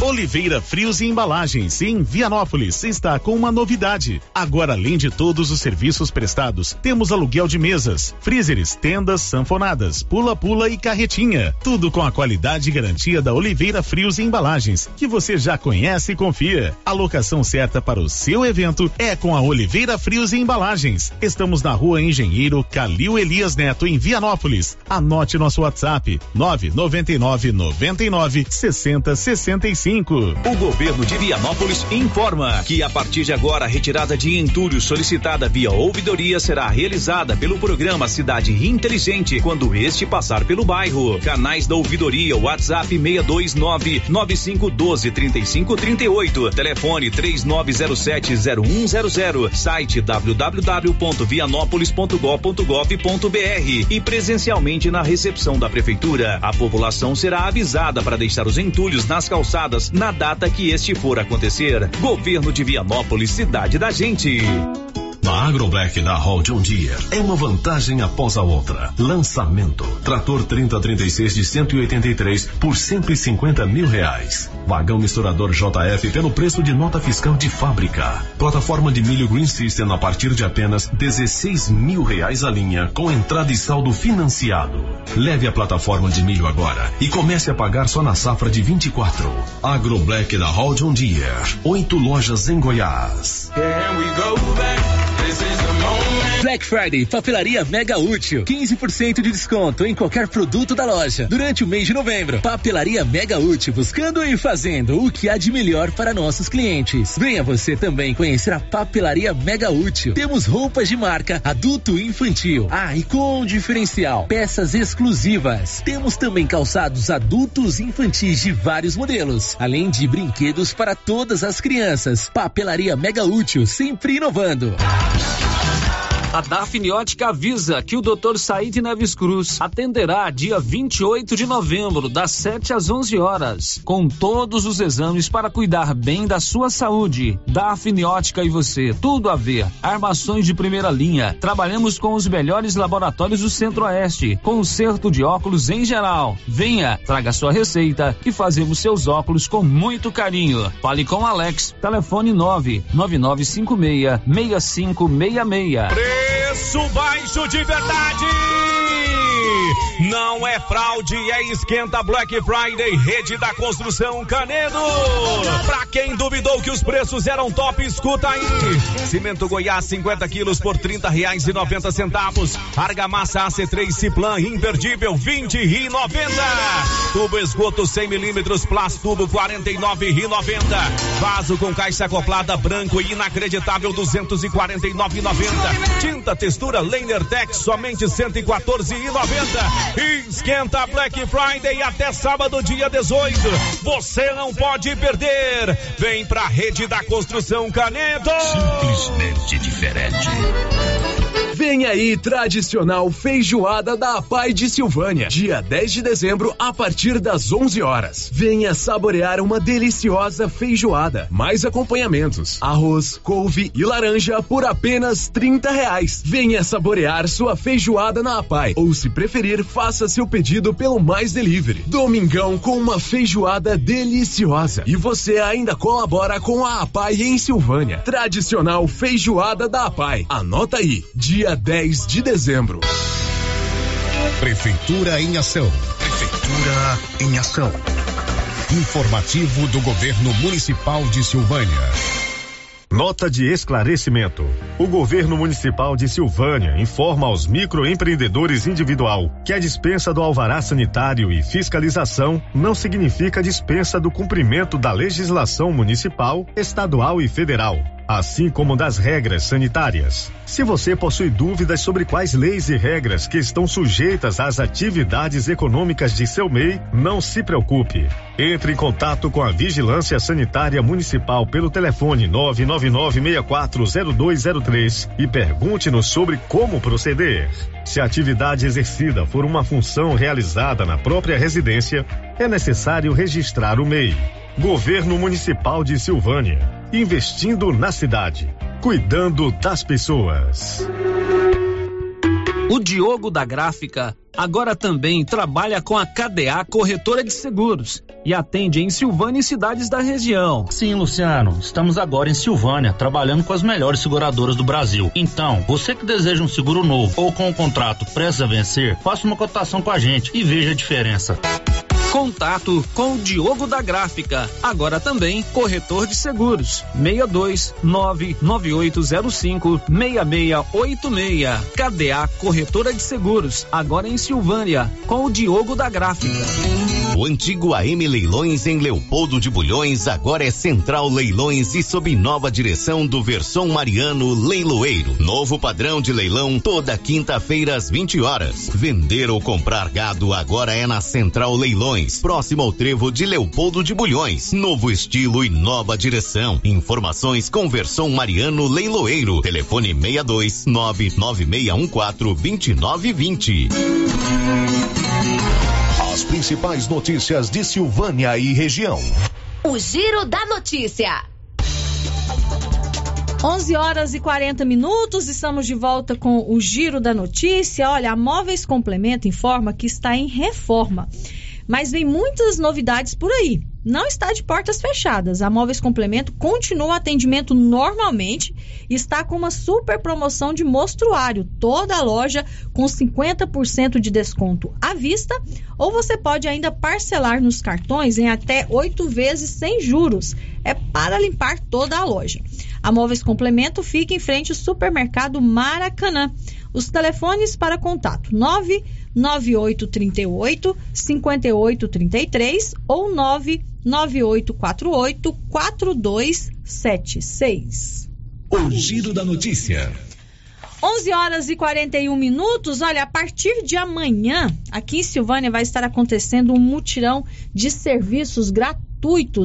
Oliveira Frios e Embalagens, em Vianópolis, está com uma novidade. Agora, além de todos os serviços prestados, temos aluguel de mesas, freezers, tendas, sanfonadas, pula-pula e carretinha. Tudo com a qualidade e garantia da Oliveira Frios e Embalagens, que você já conhece e confia. A locação certa para o seu evento é com a Oliveira Frios e Embalagens. Estamos na rua Engenheiro Calil Elias Neto, em Vianópolis. Anote nosso WhatsApp: 999 99 60 65. O governo de Vianópolis informa que a partir de agora a retirada de entulho solicitada via ouvidoria será realizada pelo programa Cidade Inteligente quando este passar pelo bairro. Canais da ouvidoria WhatsApp 629 9512 3538, telefone 3907 0100, site www.vianópolis.gov.br e presencialmente na recepção da prefeitura. A população será avisada para deixar os entulhos nas calçadas na data que este for acontecer. Governo de Vianópolis, cidade da gente. Na AgroBlack da Hall John Deere é uma vantagem após a outra. Lançamento: trator 3036 de 183 por 150 mil reais. Vagão misturador JF pelo preço de nota fiscal de fábrica. Plataforma de milho Green System a partir de apenas 16 mil reais a linha com entrada e saldo financiado. Leve a plataforma de milho agora e comece a pagar só na safra de 24. AgroBlack da Hall John Deere. Oito lojas em Goiás. this is the moment. Black Friday, papelaria mega útil. 15% de desconto em qualquer produto da loja. Durante o mês de novembro, papelaria mega útil, buscando e fazendo o que há de melhor para nossos clientes. Venha você também conhecer a papelaria mega útil. Temos roupas de marca, adulto e infantil. Ah, e com diferencial, peças exclusivas. Temos também calçados adultos e infantis de vários modelos, além de brinquedos para todas as crianças. Papelaria mega útil, sempre inovando. A Dafniótica avisa que o Dr. Said Neves Cruz atenderá dia 28 de novembro, das 7 às 11 horas, com todos os exames para cuidar bem da sua saúde. Dafniótica e você, tudo a ver. Armações de primeira linha. Trabalhamos com os melhores laboratórios do Centro-Oeste. Conserto de óculos em geral. Venha, traga sua receita que fazemos seus óculos com muito carinho. Fale com Alex. Telefone 99956 6566. Preço baixo de verdade! Não é fraude, é esquenta Black Friday, rede da construção Canedo. Pra quem duvidou que os preços eram top, escuta aí. Cimento Goiás 50 quilos por 30 reais e 90 centavos. Argamassa AC3 Ciplan imperdível 20 e 90. Tubo esgoto 100 milímetros Plastubo 49 e 90. Vaso com caixa acoplada branco e inacreditável 249,90. Tinta textura Leiner Tech somente 114,90. Esquenta Black Friday até sábado, dia 18. Você não pode perder. Vem pra rede da construção Canedo. Simplesmente diferente. Vem aí, tradicional feijoada da Pai de Silvânia, dia 10 de dezembro, a partir das 11 horas. Venha saborear uma deliciosa feijoada, mais acompanhamentos, arroz, couve e laranja por apenas 30 reais. Venha saborear sua feijoada na Pai, ou se preferir, faça seu pedido pelo Mais Delivery. Domingão com uma feijoada deliciosa. E você ainda colabora com a APAI em Silvânia. Tradicional feijoada da APAI. Anota aí, dia 10 de dezembro. Prefeitura em ação. Prefeitura em ação. Informativo do Governo Municipal de Silvânia. Nota de esclarecimento. O governo municipal de Silvânia informa aos microempreendedores individual que a dispensa do alvará sanitário e fiscalização não significa dispensa do cumprimento da legislação municipal, estadual e federal assim como das regras sanitárias. Se você possui dúvidas sobre quais leis e regras que estão sujeitas às atividades econômicas de seu MEI, não se preocupe. Entre em contato com a Vigilância Sanitária Municipal pelo telefone 999640203 e pergunte-nos sobre como proceder. Se a atividade exercida for uma função realizada na própria residência, é necessário registrar o MEI. Governo Municipal de Silvânia. Investindo na cidade. Cuidando das pessoas. O Diogo da Gráfica agora também trabalha com a KDA Corretora de Seguros e atende em Silvânia e cidades da região. Sim, Luciano, estamos agora em Silvânia, trabalhando com as melhores seguradoras do Brasil. Então, você que deseja um seguro novo ou com um contrato prestes a vencer, faça uma cotação com a gente e veja a diferença. Contato com o Diogo da Gráfica, agora também corretor de seguros. 62 99805 6686. KDA Corretora de Seguros, agora em Silvânia, com o Diogo da Gráfica. O antigo AM Leilões em Leopoldo de Bulhões agora é Central Leilões e sob nova direção do Versão Mariano Leiloeiro. Novo padrão de leilão toda quinta-feira às 20 horas. Vender ou comprar gado agora é na Central Leilões, próximo ao trevo de Leopoldo de Bulhões. Novo estilo e nova direção. Informações com Versão Mariano Leiloeiro. Telefone 62 99614 2920. As principais notícias de Silvânia e região. O Giro da Notícia. 11 horas e 40 minutos, estamos de volta com o Giro da Notícia. Olha, a Móveis Complemento informa que está em reforma, mas vem muitas novidades por aí. Não está de portas fechadas. A Móveis Complemento continua o atendimento normalmente e está com uma super promoção de mostruário. Toda a loja com 50% de desconto à vista, ou você pode ainda parcelar nos cartões em até oito vezes sem juros. É para limpar toda a loja. A Móveis Complemento fica em frente ao supermercado Maracanã. Os telefones para contato: 99838 5833 ou 99848 4276. O Giro da Notícia. 11 horas e 41 minutos. Olha, a partir de amanhã, aqui em Silvânia vai estar acontecendo um mutirão de serviços gratuitos,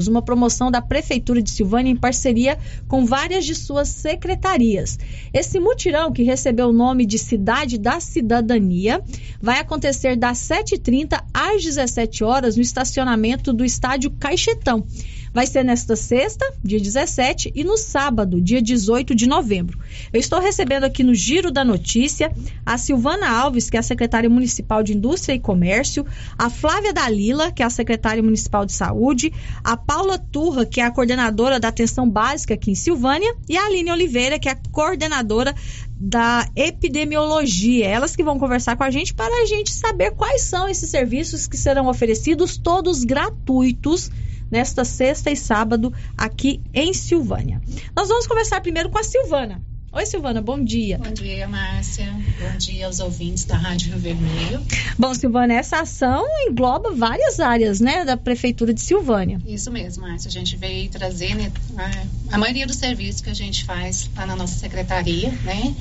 uma promoção da Prefeitura de Silvânia em parceria com várias de suas secretarias. Esse mutirão, que recebeu o nome de Cidade da Cidadania, vai acontecer das 7h30 às 17 horas no estacionamento do Estádio Caixetão. Vai ser nesta sexta, dia 17, e no sábado, dia 18 de novembro. Eu estou recebendo aqui no Giro da Notícia a Silvana Alves, que é a secretária municipal de Indústria e Comércio, a Flávia Dalila, que é a secretária municipal de Saúde, a Paula Turra, que é a coordenadora da atenção básica aqui em Silvânia, e a Aline Oliveira, que é a coordenadora da epidemiologia. Elas que vão conversar com a gente para a gente saber quais são esses serviços que serão oferecidos, todos gratuitos nesta sexta e sábado aqui em Silvânia. Nós vamos conversar primeiro com a Silvana. Oi, Silvana, bom dia. Bom dia, Márcia. Bom dia aos ouvintes da Rádio Rio Vermelho. Bom, Silvana, essa ação engloba várias áreas, né, da Prefeitura de Silvânia. Isso mesmo, Márcia. A gente veio trazer né, a, a maioria dos serviços que a gente faz lá na nossa secretaria, né?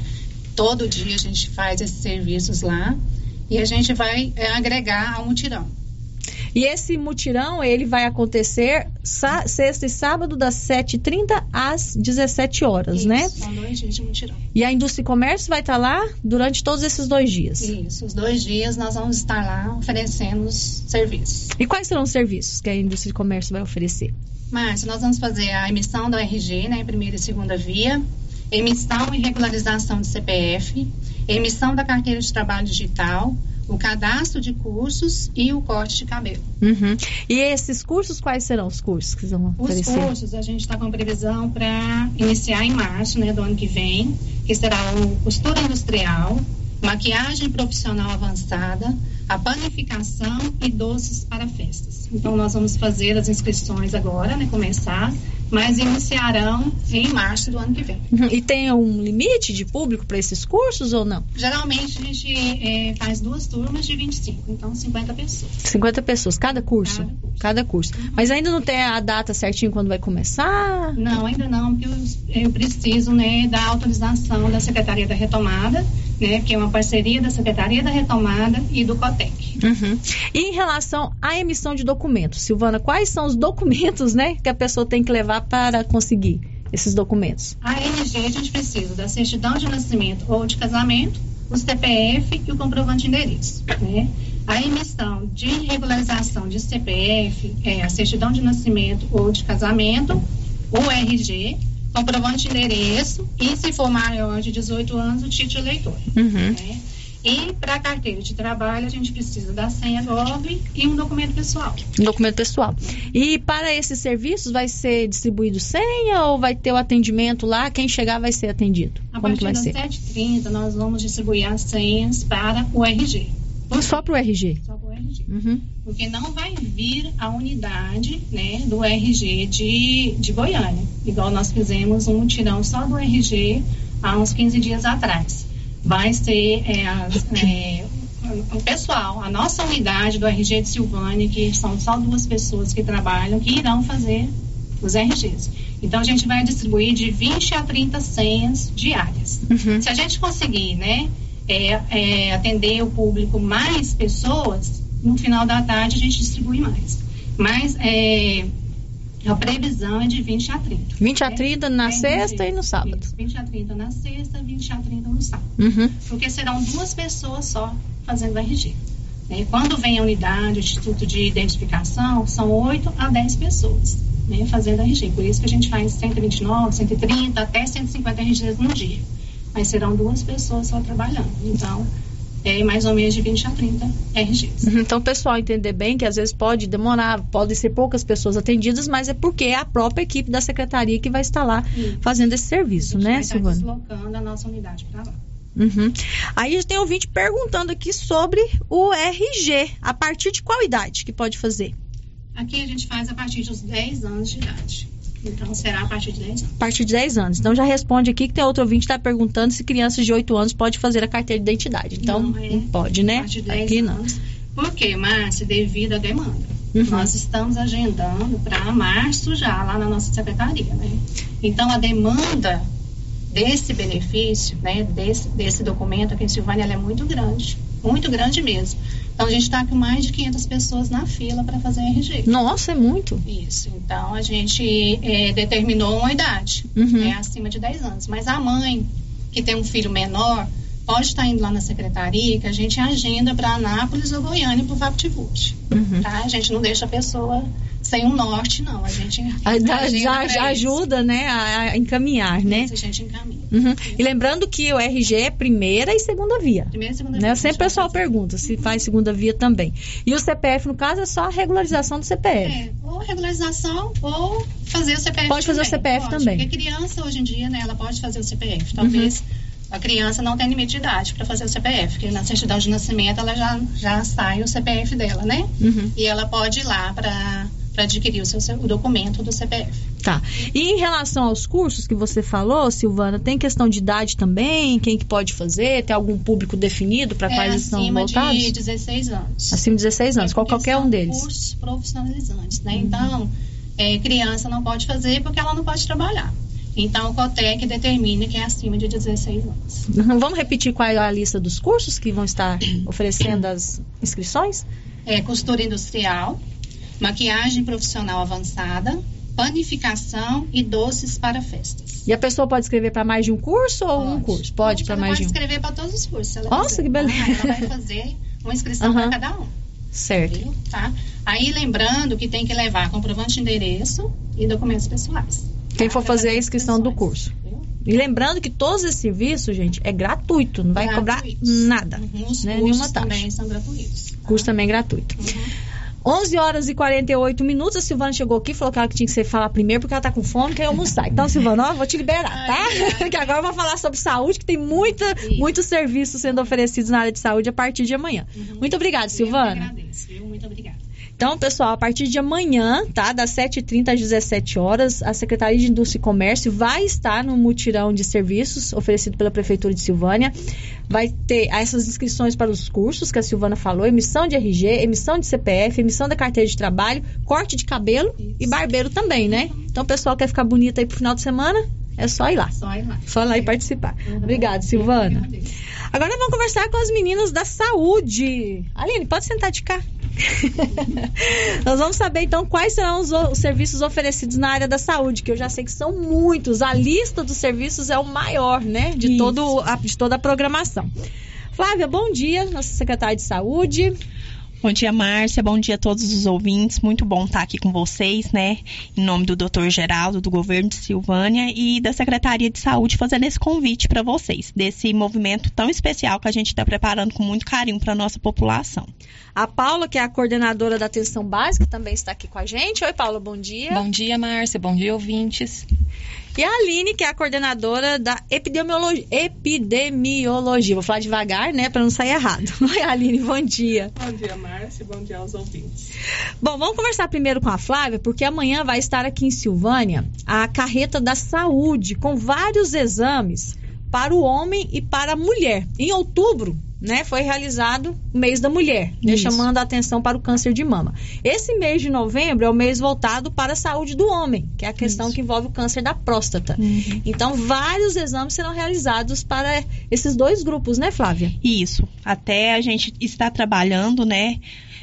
Todo dia a gente faz esses serviços lá e a gente vai é, agregar ao mutirão. E esse mutirão, ele vai acontecer sexta e sábado, das 7h30 às 17 horas, Isso, né? São dois dias de mutirão. E a indústria e comércio vai estar lá durante todos esses dois dias. Isso, os dois dias nós vamos estar lá oferecendo os serviços. E quais serão os serviços que a indústria e comércio vai oferecer? Márcia, nós vamos fazer a emissão do RG, né, primeira e segunda via, emissão e regularização de CPF, emissão da carteira de trabalho digital, o cadastro de cursos e o corte de cabelo. Uhum. E esses cursos, quais serão os cursos que vão Os oferecer? cursos a gente está com previsão para iniciar em março, né, do ano que vem, que será o costura industrial, maquiagem profissional avançada, a panificação e doces para festas. Então nós vamos fazer as inscrições agora, né, começar, mas iniciarão em março do ano que vem. Uhum. E tem um limite de público para esses cursos ou não? Geralmente a gente eh, faz duas turmas de 25, então 50 pessoas. 50 pessoas, cada curso? Cada curso. Mas ainda não tem a data certinho quando vai começar? Não, ainda não, porque eu, eu preciso né, da autorização da Secretaria da Retomada, né, que é uma parceria da Secretaria da Retomada e do COTEC. Uhum. E em relação à emissão de documentos, Silvana, quais são os documentos né, que a pessoa tem que levar para conseguir esses documentos? A RG a gente precisa da certidão de nascimento ou de casamento, o CPF e o comprovante de endereço. Né? A emissão de regularização de CPF é a certidão de nascimento ou de casamento, o RG, comprovante de endereço e, se for maior de 18 anos, o título eleitor. Uhum. Né? E para carteira de trabalho, a gente precisa da senha GOV e um documento pessoal. Um documento pessoal. E para esses serviços vai ser distribuído senha ou vai ter o atendimento lá? Quem chegar vai ser atendido? A Como partir das ser? 7h30, nós vamos distribuir as senhas para o RG. Só para o RG? Só para o RG. Uhum. Porque não vai vir a unidade né, do RG de, de Goiânia, igual nós fizemos um tirão só do RG há uns 15 dias atrás. Vai ser é, as- é, o pessoal, a nossa unidade do RG de Silvânia, que são só duas pessoas que trabalham, que irão fazer os RGs. Então a gente vai distribuir de 20 a 30 senhas diárias. Se a gente conseguir, né, é, é, atender o público mais pessoas, no final da tarde a gente distribui mais. Mas é, a previsão é de 20 a 30. 20 a 30 na É, sexta e no sábado. Isso, 20 a 30 na sexta, 20 a 30 no sábado. Uhum. Porque serão duas pessoas só fazendo RG. né? Quando vem a unidade, o Instituto de Identificação, são 8 a 10 pessoas. né, fazendo RG. Por isso que a gente faz 129, 130, até 150 RGs no dia. Mas serão duas pessoas só trabalhando. Então, é mais ou menos de 20 a 30 RGs. Uhum, Então, o pessoal entender bem que às vezes pode demorar, pode ser poucas pessoas atendidas, mas é porque é a própria equipe da secretaria que vai estar lá fazendo esse serviço, né, Silvana? deslocando a nossa unidade para lá. Uhum. Aí tem ouvinte perguntando aqui sobre o RG. A partir de qual idade que pode fazer? Aqui a gente faz a partir dos 10 anos de idade. Então, será a partir de 10 anos. A partir de 10 anos. Então já responde aqui que tem outro ouvinte que está perguntando se crianças de 8 anos pode fazer a carteira de identidade. Então, não, é. pode, né? A partir de 10 aqui não. anos. Por quê, Márcia? Devido à demanda. Uhum. Nós estamos agendando para março já, lá na nossa secretaria, né? Então, a demanda desse benefício, né, desse, desse documento aqui em Silvânia, ela é muito grande. Muito grande mesmo. Então, a gente está com mais de 500 pessoas na fila para fazer RG. Nossa, é muito. Isso. Então, a gente é, determinou uma idade, Uhum. né, acima de 10 anos. Mas a mãe que tem um filho menor pode estar indo lá na secretaria que a gente agenda para Anápolis ou Goiânia para o VaptVult. Uhum. Tá? A gente não deixa a pessoa sem um norte, não. A gente Aí dá- agenda já, ajuda, né, a, a encaminhar, né? Isso, a gente encaminha. Uhum. E lembrando que o RG é primeira e segunda via. Primeira e segunda Né? via, Sempre o pessoal pergunta se faz segunda via também. E o CPF, no caso, é só a regularização do CPF. É, ou regularização ou fazer o CPF Pode fazer o também. CPF Pode, também. Porque criança, hoje em dia, né, ela pode fazer o CPF. Talvez Uhum. a criança não tenha limite de idade para fazer o CPF, porque na certidão de nascimento ela já, já sai o CPF dela, né? Uhum. E ela pode ir lá para adquirir o, seu, o documento do CPF. Tá. E em relação aos cursos que você falou, Silvana, tem questão de idade também? Quem que pode fazer? Tem algum público definido para é quais são acima voltados? de 16 anos. Acima de 16 anos, qual, qualquer um deles. Cursos profissionalizantes, né? Uhum. Então, é, criança não pode fazer porque ela não pode trabalhar. Então, o COTEC determina que é acima de 16 anos. Uhum. Vamos repetir qual é a lista dos cursos que vão estar oferecendo as inscrições? É costura industrial, maquiagem profissional avançada, panificação e doces para festas. E a pessoa pode escrever para mais de um curso ou um curso? Pode para mais pode de um. escrever para todos os cursos. ela Nossa, quiser. que beleza. Ela vai fazer uma inscrição Aham. para cada um. Certo. Viu? Tá? Aí lembrando que tem que levar comprovante de endereço e documentos pessoais. Quem for fazer a inscrição do curso. E lembrando que todos esses serviços, gente, é gratuito, não vai Gratuitos. cobrar nada. Uhum, Os né? cursos Nenhuma taxa. também são gratuitos. Curso também gratuito. 11 horas e 48 minutos. A Silvana chegou aqui, falou que ela tinha que ser falar primeiro porque ela tá com fome, quer almoçar. Então, Silvana, ó, vou te liberar, tá? que agora eu vou falar sobre saúde, que tem muita, muitos serviços sendo oferecidos na área de saúde a partir de amanhã. Muito obrigada, Silvana. Agradeço, viu? Muito obrigada. Então, pessoal, a partir de amanhã, tá? Das 7h30 às 17 horas, a Secretaria de Indústria e Comércio vai estar no mutirão de serviços oferecido pela Prefeitura de Silvânia. Vai ter essas inscrições para os cursos que a Silvana falou: emissão de RG, emissão de CPF, emissão da carteira de trabalho, corte de cabelo e barbeiro também, né? Então, o pessoal quer ficar bonito aí pro final de semana? É só ir lá. Só ir lá. Só ir lá e participar. Obrigada, Silvana. Agora vamos conversar com as meninas da saúde. Aline, pode sentar de cá. Nós vamos saber então quais serão os, os serviços oferecidos na área da saúde, que eu já sei que são muitos. A lista dos serviços é o maior, né? De, todo, a, de toda a programação. Flávia, bom dia, nossa secretária de saúde. Bom dia, Márcia. Bom dia a todos os ouvintes. Muito bom estar aqui com vocês, né? Em nome do Dr. Geraldo, do governo de Silvânia e da Secretaria de Saúde, fazendo esse convite para vocês, desse movimento tão especial que a gente está preparando com muito carinho para a nossa população. A Paula, que é a coordenadora da atenção básica, também está aqui com a gente. Oi, Paula, bom dia. Bom dia, Márcia. Bom dia, ouvintes. E a Aline, que é a coordenadora da epidemiologia. epidemiologia. Vou falar devagar, né, para não sair errado. Oi, Aline, bom dia. Bom dia, Márcia. Bom dia aos ouvintes. Bom, vamos conversar primeiro com a Flávia, porque amanhã vai estar aqui em Silvânia a carreta da saúde com vários exames para o homem e para a mulher. Em outubro, né, foi realizado o mês da mulher, né, Isso. chamando a atenção para o câncer de mama. Esse mês de novembro é o mês voltado para a saúde do homem, que é a questão que envolve o câncer da próstata. Então, vários exames serão realizados para esses dois grupos, né, Flávia? Isso. Até a gente está trabalhando, né?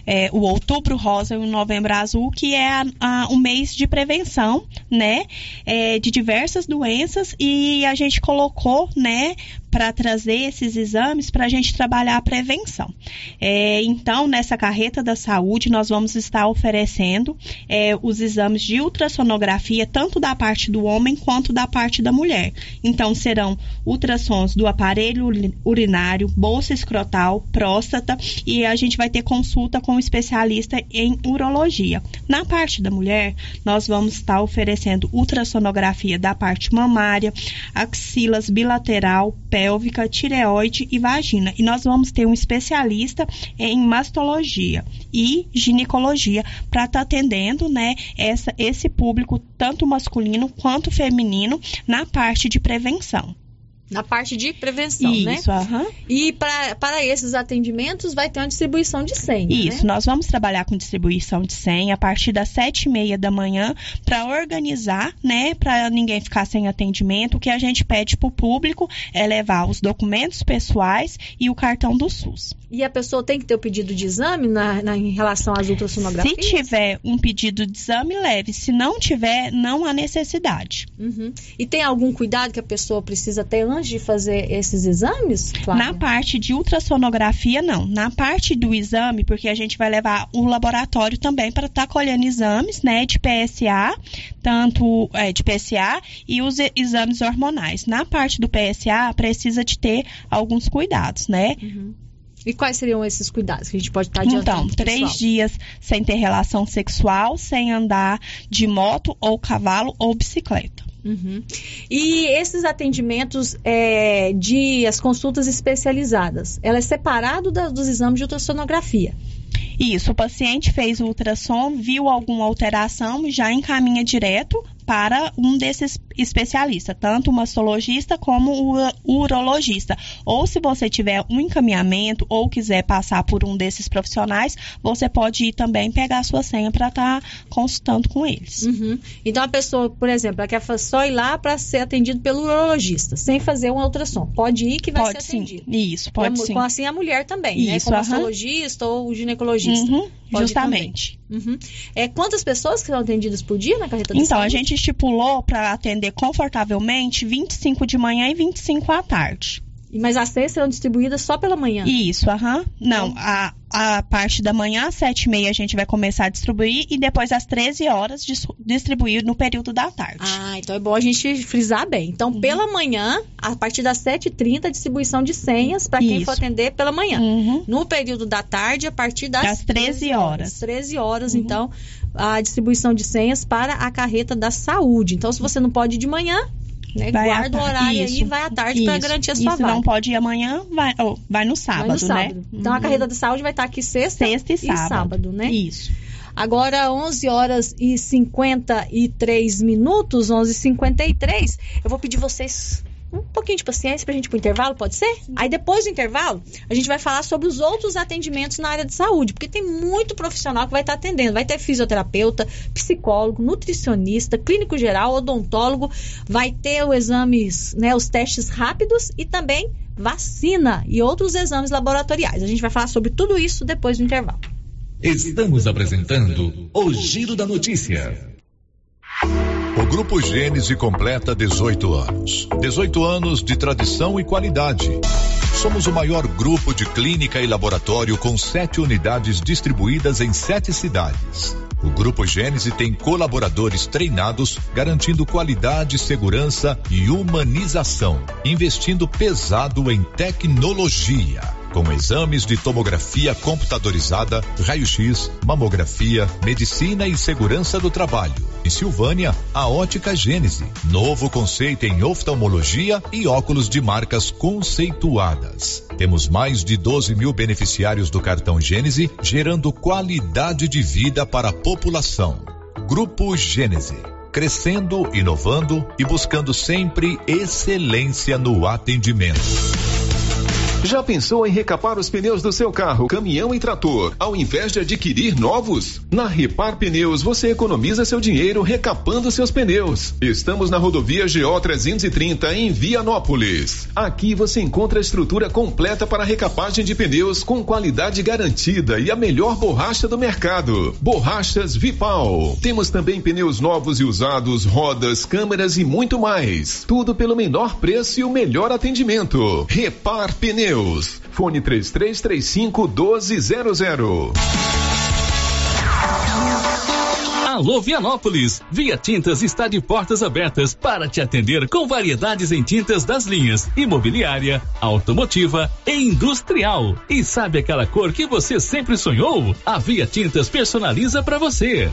é, o outubro rosa e o novembro azul, que é a- a- um mês de prevenção, né? é, de diversas doenças e a gente colocou, né? Para trazer esses exames para a gente trabalhar a prevenção. É, então, nessa carreta da saúde, nós vamos estar oferecendo é, os exames de ultrassonografia, tanto da parte do homem quanto da parte da mulher. Então, serão ultrassons do aparelho urinário, bolsa escrotal, próstata e a gente vai ter consulta com um especialista em urologia. Na parte da mulher, nós vamos estar oferecendo ultrassonografia da parte mamária, axilas bilateral, pélvica, tireoide e vagina. E nós vamos ter um especialista em mastologia e ginecologia para estar tá atendendo, né, essa, esse público tanto masculino quanto feminino na parte de prevenção. Na parte de prevenção, Isso, né? Isso, aham. E pra, para esses atendimentos vai ter uma distribuição de senha. Isso, né? nós vamos trabalhar com distribuição de senha a partir das sete e meia da manhã para organizar, né? Para ninguém ficar sem atendimento. O que a gente pede para o público é levar os documentos pessoais e o cartão do SUS. E a pessoa tem que ter o pedido de exame na, na em relação às ultrassonografias? Se tiver um pedido de exame, leve. Se não tiver, não há necessidade. Uhum. E tem algum cuidado que a pessoa precisa ter antes de fazer esses exames? Flávia? Na parte de ultrassonografia, não. Na parte do exame, porque a gente vai levar o laboratório também para estar tá colhendo exames, né, de PSA, tanto é, de PSA e os exames hormonais. Na parte do PSA, precisa de ter alguns cuidados, né? Uhum. E quais seriam esses cuidados que a gente pode estar adiantando? Então, três dias sem ter relação sexual, sem andar de moto ou cavalo ou bicicleta. Uhum. E esses atendimentos é, de as consultas especializadas, ela é separado da, dos exames de ultrassonografia? Isso, o paciente fez o ultrassom, viu alguma alteração, já encaminha direto para um desses especialistas, tanto o mastologista como o urologista. Ou se você tiver um encaminhamento ou quiser passar por um desses profissionais, você pode ir também pegar a sua senha para estar tá consultando com eles. Uhum. Então a pessoa, por exemplo, ela quer só ir lá para ser atendido pelo urologista, sem fazer um ultrassom. Pode ir que vai pode, ser atendido. Sim. Isso, pode e, sim. Com assim a mulher também, Isso, né? Com o mastologista ou o ginecologista. Uhum, justamente. Uhum. É, quantas pessoas que são atendidas por dia na carreta de Então, saúde? a gente estipulou para atender confortavelmente 25 de manhã e 25 à tarde. Mas as senhas serão distribuídas só pela manhã? Isso, aham. Não, a, a parte da manhã, às 7 e meia, a gente vai começar a distribuir e depois às 13 horas distribuir no período da tarde. Ah, então é bom a gente frisar bem. Então, uhum. pela manhã, a partir das 7h30, a distribuição de senhas para quem Isso. for atender pela manhã. Uhum. No período da tarde, a partir das, das 13 horas. 13 horas, uhum. então, a distribuição de senhas para a carreta da saúde. Então, se você não pode ir de manhã, né? Vai Guarda o horário isso, aí e vai à tarde para garantir a sua se vaga. não pode ir amanhã, vai, oh, vai no sábado, vai no sábado. né? Então, a carreta da saúde vai estar aqui sexta, sexta e, sábado. e sábado, né? Isso. Agora, 11 horas e 53 minutos, 11 e 53 eu vou pedir vocês um pouquinho de paciência pra gente ir pro intervalo, pode ser? Sim. Aí depois do intervalo, a gente vai falar sobre os outros atendimentos na área de saúde, porque tem muito profissional que vai estar atendendo. Vai ter fisioterapeuta, psicólogo, nutricionista, clínico geral, odontólogo, vai ter os exames, né, os testes rápidos e também vacina e outros exames laboratoriais. A gente vai falar sobre tudo isso depois do intervalo. Estamos apresentando o Giro da Notícia. O Grupo Gênese completa 18 anos. 18 anos de tradição e qualidade. Somos o maior grupo de clínica e laboratório com sete unidades distribuídas em sete cidades. O Grupo Gênese tem colaboradores treinados, garantindo qualidade, segurança e humanização, investindo pesado em tecnologia com exames de tomografia computadorizada, raio-x, mamografia, medicina e segurança do trabalho. Em Silvânia, a Ótica Gênese, novo conceito em oftalmologia e óculos de marcas conceituadas. Temos mais de 12 mil beneficiários do cartão Gênese, gerando qualidade de vida para a população. Grupo Gênese crescendo, inovando e buscando sempre excelência no atendimento. Já pensou em recapar os pneus do seu carro, caminhão e trator, ao invés de adquirir novos? Na Repar Pneus você economiza seu dinheiro recapando seus pneus. Estamos na rodovia GO 330 em Vianópolis. Aqui você encontra a estrutura completa para recapagem de pneus com qualidade garantida e a melhor borracha do mercado. Borrachas Vipal. Temos também pneus novos e usados, rodas, câmeras e muito mais. Tudo pelo menor preço e o melhor atendimento. Repar Pneus Pneus. Fone 3335 1200. Alô Vianópolis! Via Tintas está de portas abertas para te atender com variedades em tintas das linhas imobiliária, automotiva e industrial. E sabe aquela cor que você sempre sonhou? A Via Tintas personaliza para você.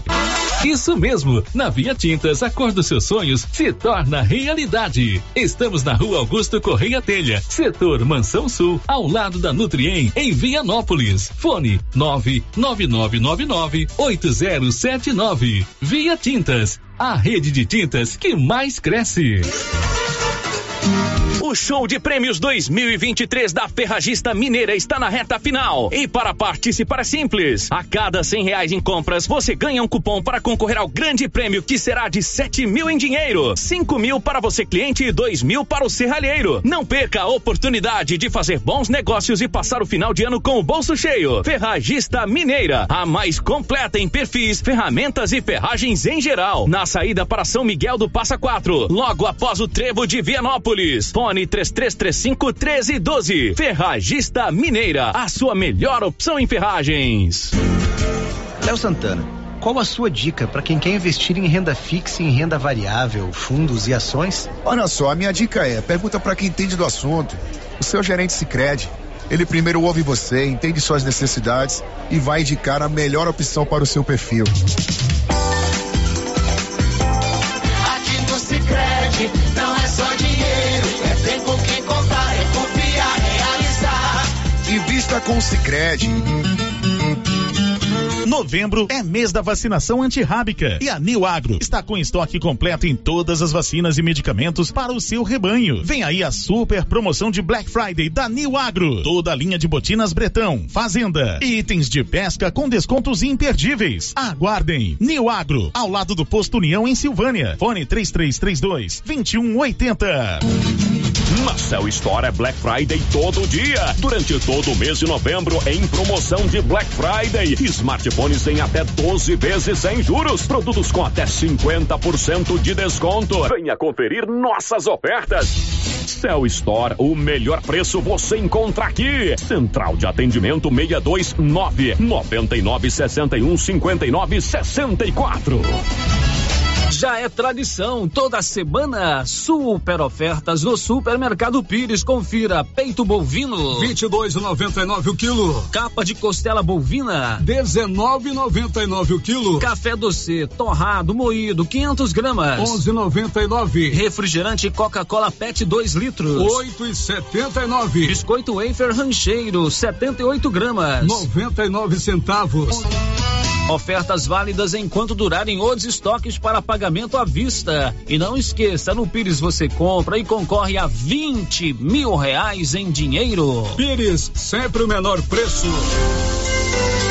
Isso mesmo, na Via Tintas a cor dos seus sonhos se torna realidade. Estamos na Rua Augusto Correia Telha, setor Mansão Sul, ao lado da Nutriem, em Vianópolis. Fone 99999 8079 Via Tintas, a rede de tintas que mais cresce. O show de prêmios 2023 da Ferragista Mineira está na reta final. E para participar é simples. A cada cem reais em compras, você ganha um cupom para concorrer ao grande prêmio que será de sete mil em dinheiro, cinco mil para você cliente e dois mil para o serralheiro. Não perca a oportunidade de fazer bons negócios e passar o final de ano com o bolso cheio. Ferragista Mineira, a mais completa em perfis, ferramentas e ferragens em geral. Na saída para São Miguel do Passa Quatro, logo após o trevo de Vianópolis. Fone 3335 1312. Ferragista Mineira, a sua melhor opção em ferragens. Léo Santana, qual a sua dica para quem quer investir em renda fixa, em renda variável, fundos e ações? Olha só, a minha dica é: pergunta para quem entende do assunto. O seu gerente se crede. Ele primeiro ouve você, entende suas necessidades e vai indicar a melhor opção para o seu perfil. Com o Cicred. Novembro é mês da vacinação antirrábica e a New Agro está com estoque completo em todas as vacinas e medicamentos para o seu rebanho. Vem aí a super promoção de Black Friday da New Agro. Toda a linha de botinas Bretão, Fazenda, itens de pesca com descontos imperdíveis. Aguardem. New Agro, ao lado do posto União em Silvânia. Fone 3332 2180. Na Cell Store é Black Friday todo dia. Durante todo o mês de novembro, em promoção de Black Friday. Smartphones em até 12 vezes sem juros. Produtos com até 50% de desconto. Venha conferir nossas ofertas. Cell Store, o melhor preço você encontra aqui. Central de atendimento 629 99 61 59 64. Já é tradição, toda semana, super ofertas no Supermercado Pires. Confira, peito bovino, 22,99 o quilo. Capa de costela bovina, 19,99 o quilo. Café doce, torrado, moído, 500 gramas, 11,99. Refrigerante Coca-Cola PET 2 litros, 8,79. Biscoito wafer rancheiro, 78 gramas, 99 centavos. Ofertas válidas enquanto durarem os estoques para pagamento à vista. E não esqueça, no Pires você compra e concorre a 20 mil reais em dinheiro. Pires, sempre o menor preço.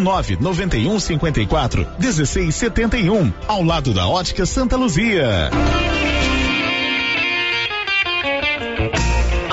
991 54 1671, ao lado da Ótica Santa Luzia.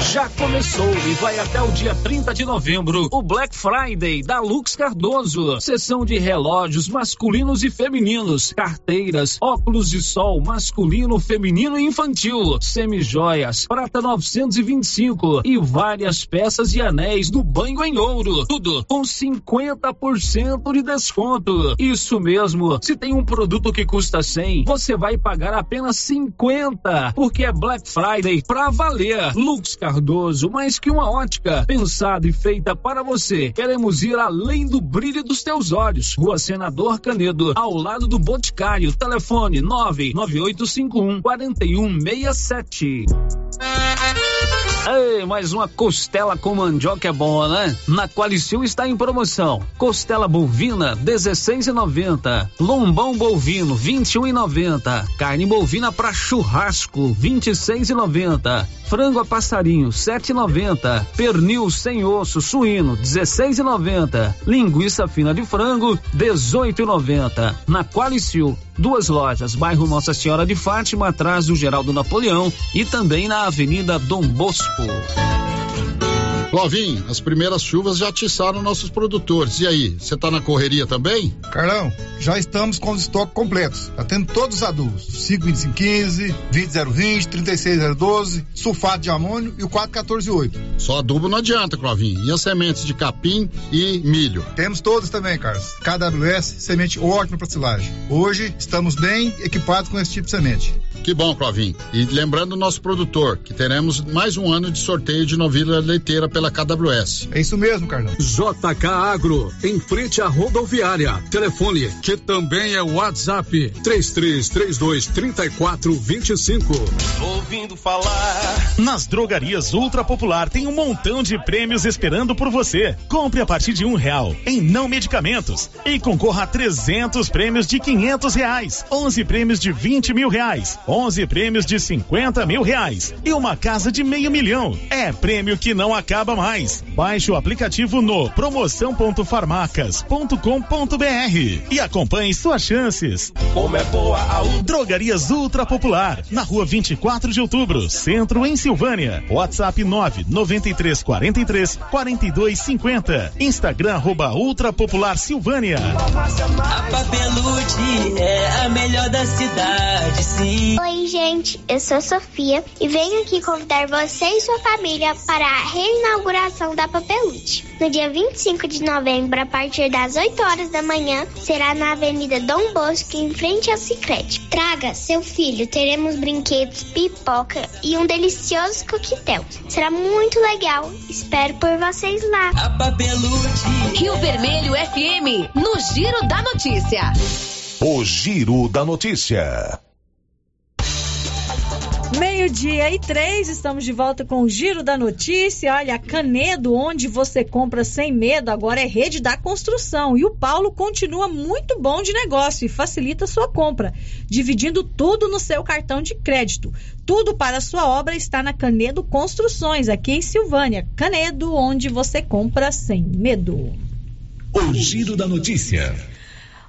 Já começou e vai até o dia 30 de novembro o Black Friday da Lux Cardoso. Sessão de relógios masculinos e femininos, carteiras, óculos de sol masculino, feminino e infantil, semijoias, prata 925 e várias peças e anéis do banho em ouro. Tudo com 50% de desconto. Isso mesmo. Se tem um produto que custa 100, você vai pagar apenas 50, porque é Black Friday pra valer. Lux Cardoso, mais que uma ótica, pensada e feita para você. Queremos ir além do brilho dos teus olhos. Rua Senador Canedo, ao lado do Boticário. Telefone 99851 4167. Ei, mais uma costela com mandioca é boa, né? Na Qualicil está em promoção. Costela bovina 16,90. Lombão bovino 21,90. Carne bovina para churrasco 26,90. Frango a passarinho 7,90. Pernil sem osso suíno 16,90. Linguiça fina de frango 18,90. Na Qualicil Duas lojas, bairro Nossa Senhora de Fátima, atrás do Geraldo Napoleão e também na Avenida Dom Bosco. Clovin, as primeiras chuvas já atiçaram nossos produtores. E aí, você tá na correria também? Carlão, já estamos com os estoques completos. Tá tendo todos os adubos: 52515, 20020, 36012, sulfato de amônio e o 4148. Só adubo não adianta, Clovin. E as sementes de capim e milho? Temos todas também, Carlos. KWS, semente ótima para silagem. Hoje estamos bem equipados com esse tipo de semente. Que bom, Clovin. E lembrando o nosso produtor, que teremos mais um ano de sorteio de novilha leiteira pela KWS. É isso mesmo, Carlão. JK Agro, em frente à rodoviária. Telefone, que também é WhatsApp, 3332 3425. Ouvindo falar. Nas drogarias Ultra Popular tem um montão de prêmios esperando por você. Compre a partir de um real em não medicamentos e concorra a 300 prêmios de 500 reais, 11 prêmios de 20 mil reais, 11 prêmios de 50 mil reais e uma casa de meio milhão. É prêmio que não acaba mais. Baixe o aplicativo no promoção.farmacas.com.br e acompanhe suas chances. Como é boa a. Drogarias Ultra Popular, na rua 24 de outubro, centro em Silvânia. WhatsApp 993 43 42 50. Instagram arroba Ultra Popular Silvânia. A Papelude é a melhor da cidade, sim. Oi, gente, eu sou Sofia e venho aqui convidar você e sua família para a reinauguração da Papelute. No dia 25 de novembro, a partir das 8 horas da manhã, será na Avenida Dom Bosco, em frente ao Cicrete. Traga seu filho, teremos brinquedos, pipoca e um delicioso coquetel. Será muito legal. Espero por vocês lá. A Papelute. Rio Vermelho FM, no Giro da Notícia. O Giro da Notícia. Meio-dia e três, estamos de volta com o Giro da Notícia. Olha, Canedo, onde você compra sem medo, agora é rede da construção. E o Paulo continua muito bom de negócio e facilita sua compra, dividindo tudo no seu cartão de crédito. Tudo para sua obra está na Canedo Construções, aqui em Silvânia. Canedo, onde você compra sem medo. O Giro da Notícia.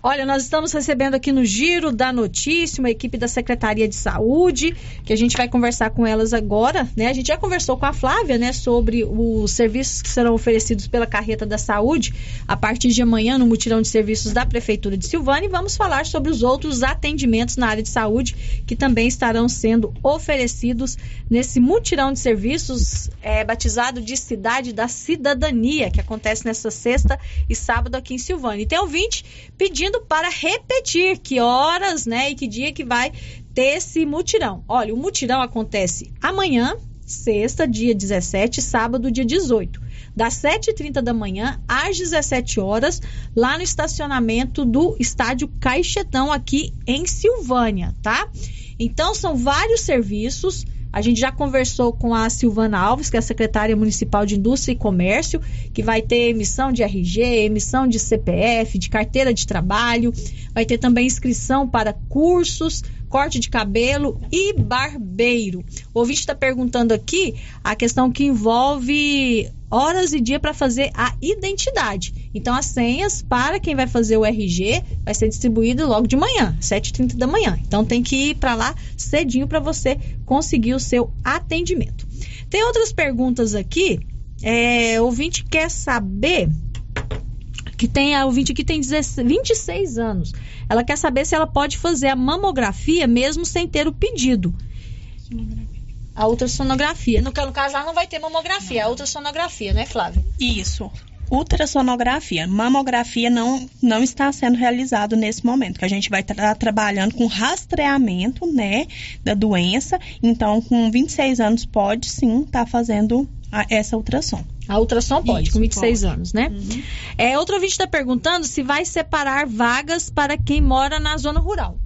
Olha, nós estamos recebendo aqui no Giro da Notícia uma equipe da Secretaria de Saúde, que a gente vai conversar com elas agora, né? A gente já conversou com a Flávia, né, sobre os serviços que serão oferecidos pela Carreta da Saúde a partir de amanhã no mutirão de serviços da Prefeitura de Silvânia e vamos falar sobre os outros atendimentos na área de saúde que também estarão sendo oferecidos nesse mutirão de serviços é, batizado de Cidade da Cidadania, que acontece nessa sexta e sábado aqui em Silvânia. E tem ouvinte pedindo para repetir que horas, né, e que dia que vai ter esse mutirão. Olha, o mutirão acontece amanhã, sexta, dia 17, sábado, dia 18, das 7h30 da manhã às 17 horas, lá no estacionamento do Estádio Caixetão, aqui em Silvânia, tá? Então, são vários serviços. A gente já conversou com a Silvana Alves, que é a secretária municipal de Indústria e Comércio, que vai ter emissão de RG, emissão de CPF, de carteira de trabalho, vai ter também inscrição para cursos, corte de cabelo e barbeiro. O ouvinte está perguntando aqui a questão que envolve horas e dia para fazer a identidade. Então, as senhas para quem vai fazer o RG vai ser distribuído logo de manhã, 7h30 da manhã. Então, tem que ir para lá cedinho para você conseguir o seu atendimento. Tem outras perguntas aqui. É, o ouvinte quer saber que tem a ouvinte aqui tem 16, 26 anos. Ela quer saber se ela pode fazer a mamografia mesmo sem ter o pedido. A ultrassonografia. No, no caso, ela não vai ter mamografia, é a ultrassonografia, né, Flávia? Isso. Ultrassonografia, mamografia não, não está sendo realizado nesse momento, que a gente vai estar trabalhando com rastreamento, né, da doença. Então, com 26 anos pode sim estar fazendo a, essa ultrassom. A ultrassom pode, Isso, com 26 pode. anos, né? É, outro ouvinte está perguntando se vai separar vagas para quem mora na zona rural.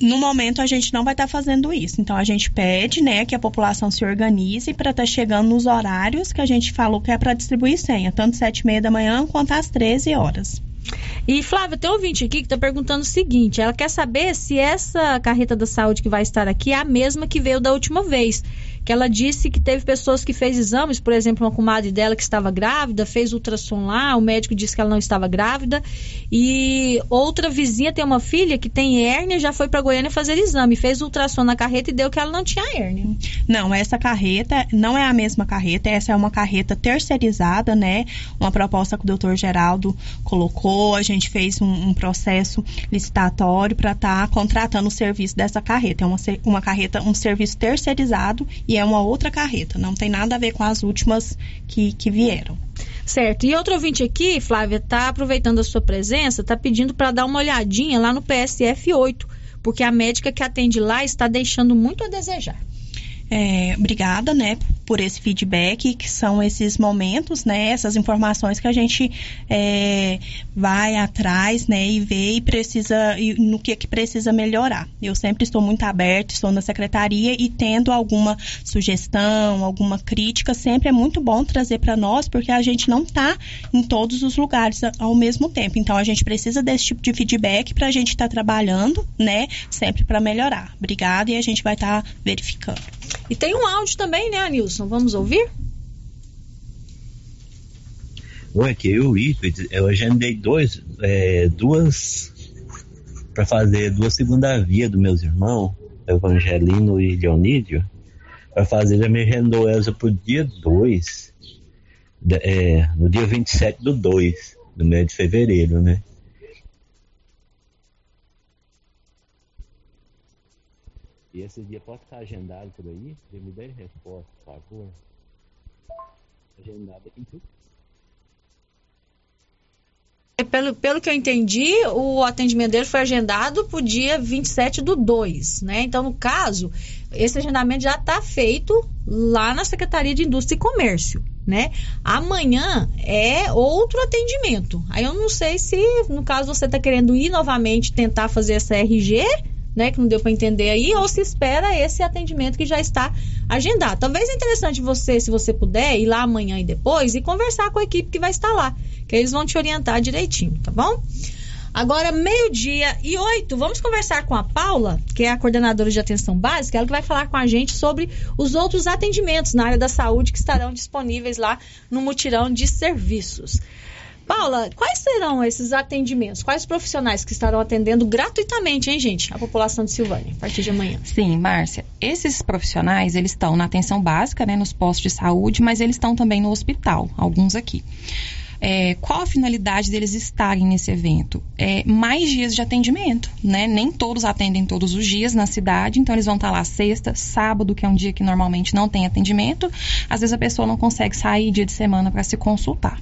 No momento a gente não vai estar fazendo isso. Então a gente pede, né, que a população se organize para estar chegando nos horários que a gente falou que é para distribuir senha, tanto sete e meia da manhã quanto às 13 horas. E Flávia, tem um ouvinte aqui que está perguntando o seguinte: ela quer saber se essa carreta da saúde que vai estar aqui é a mesma que veio da última vez. Que ela disse que teve pessoas que fez exames, por exemplo, uma comadre dela que estava grávida, fez ultrassom lá, o médico disse que ela não estava grávida. E outra vizinha tem uma filha que tem hérnia, já foi para Goiânia fazer exame, fez ultrassom na carreta e deu que ela não tinha hérnia. Não, essa carreta não é a mesma carreta, essa é uma carreta terceirizada, né? Uma proposta que o doutor Geraldo colocou, a gente fez um, um processo licitatório para estar contratando o serviço dessa carreta. É uma, uma carreta, um serviço terceirizado e é uma outra carreta, não tem nada a ver com as últimas que, que vieram. Certo. E outro ouvinte aqui, Flávia, tá aproveitando a sua presença, tá pedindo para dar uma olhadinha lá no PSF 8, porque a médica que atende lá está deixando muito a desejar. É, obrigada, né, por esse feedback, que são esses momentos, né, essas informações que a gente é, vai atrás, né, e vê e precisa, e no que que precisa melhorar. Eu sempre estou muito aberta, estou na secretaria e tendo alguma sugestão, alguma crítica, sempre é muito bom trazer para nós, porque a gente não está em todos os lugares ao mesmo tempo. Então a gente precisa desse tipo de feedback para a gente estar trabalhando, né, sempre para melhorar. Obrigada e a gente vai estar verificando. E tem um áudio também, né, Nilson? Vamos ouvir? Oi, aqui é o Ife. Eu agendei dois, é, duas para fazer duas segunda via dos meus irmãos, Evangelino e Leonídio, para fazer, já me agendou Elza pro dia 2, é, no dia 27 do 2, do mês de fevereiro, né? E esse dia pode estar agendado por aí? Me dê resposta, por favor. Agendado aqui tudo. É, Pelo, pelo que eu entendi, o atendimento dele foi agendado para o dia 27 do 2, né? Então, no caso, esse agendamento já está feito lá na Secretaria de Indústria e Comércio, né? Amanhã é outro atendimento. Aí eu não sei se, no caso, você está querendo ir novamente tentar fazer essa RG, né? Que não deu para entender aí, ou se espera esse atendimento que já está agendado. Talvez é interessante você, se você puder, ir lá amanhã e depois e conversar com a equipe que vai estar lá, que eles vão te orientar direitinho, tá bom? Agora, meio-dia e oito, vamos conversar com a Paula, que é a coordenadora de atenção básica, ela que vai falar com a gente sobre os outros atendimentos na área da saúde que estarão disponíveis lá no mutirão de serviços. Paula, quais serão esses atendimentos? Quais profissionais que estarão atendendo gratuitamente, hein, gente, a população de Silvânia, a partir de amanhã? Sim, Márcia. Esses profissionais, eles estão na atenção básica, né, nos postos de saúde, mas eles estão também no hospital, alguns aqui. É, qual a finalidade deles estarem nesse evento? É, mais dias de atendimento, né? Nem todos atendem todos os dias na cidade, então eles vão estar lá sexta, sábado, que é um dia que normalmente não tem atendimento. Às vezes a pessoa não consegue sair dia de semana para se consultar.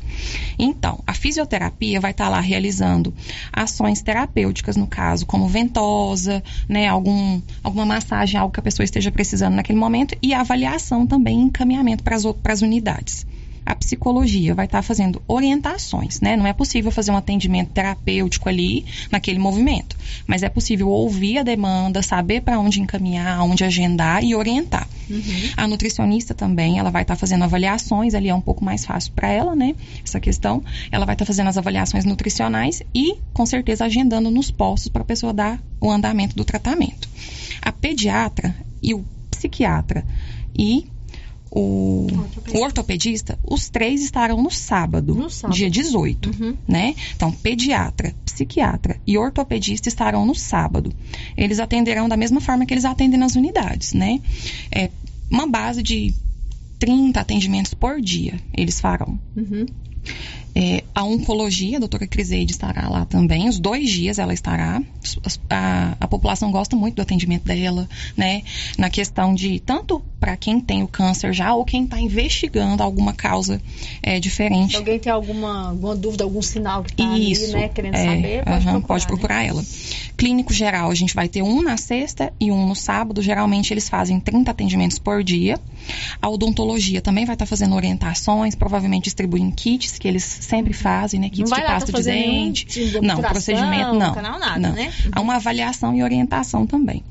Então, a fisioterapia vai estar lá realizando ações terapêuticas, no caso, como ventosa, né? Algum, alguma massagem, algo que a pessoa esteja precisando naquele momento, e avaliação também, encaminhamento para as unidades a psicologia vai estar fazendo orientações, né? Não é possível fazer um atendimento terapêutico ali naquele movimento, mas é possível ouvir a demanda, saber para onde encaminhar, onde agendar e orientar. A nutricionista também, ela vai estar fazendo avaliações, ali é um pouco mais fácil para ela, né? Essa questão, ela vai estar fazendo as avaliações nutricionais e, com certeza, agendando nos postos para a pessoa dar o andamento do tratamento. A pediatra e o psiquiatra e o, o ortopedista, os três estarão no sábado, sábado. dia 18, né? Então, pediatra, psiquiatra e ortopedista estarão no sábado. Eles atenderão da mesma forma que eles atendem nas unidades, né? É, uma base de 30 atendimentos por dia eles farão. Uhum. É, a oncologia, a doutora Criseide estará lá também, os dois dias ela estará. A, a população gosta muito do atendimento dela, né? Na questão de tanto para quem tem o câncer já ou quem está investigando alguma causa é, diferente. Se alguém tem alguma, alguma dúvida, algum sinal que está ali, Isso, né, querendo é, saber, pode aham, procurar. pode procurar ela. Clínico geral, a gente vai ter um na sexta e um no sábado. Geralmente eles fazem 30 atendimentos por dia. A odontologia também vai estar fazendo orientações, provavelmente distribuindo kits que eles sempre fazem, né? Kits de pasta de dente. tipo de não, procedimento não. canal, nada, não. né? Há uma avaliação e orientação também.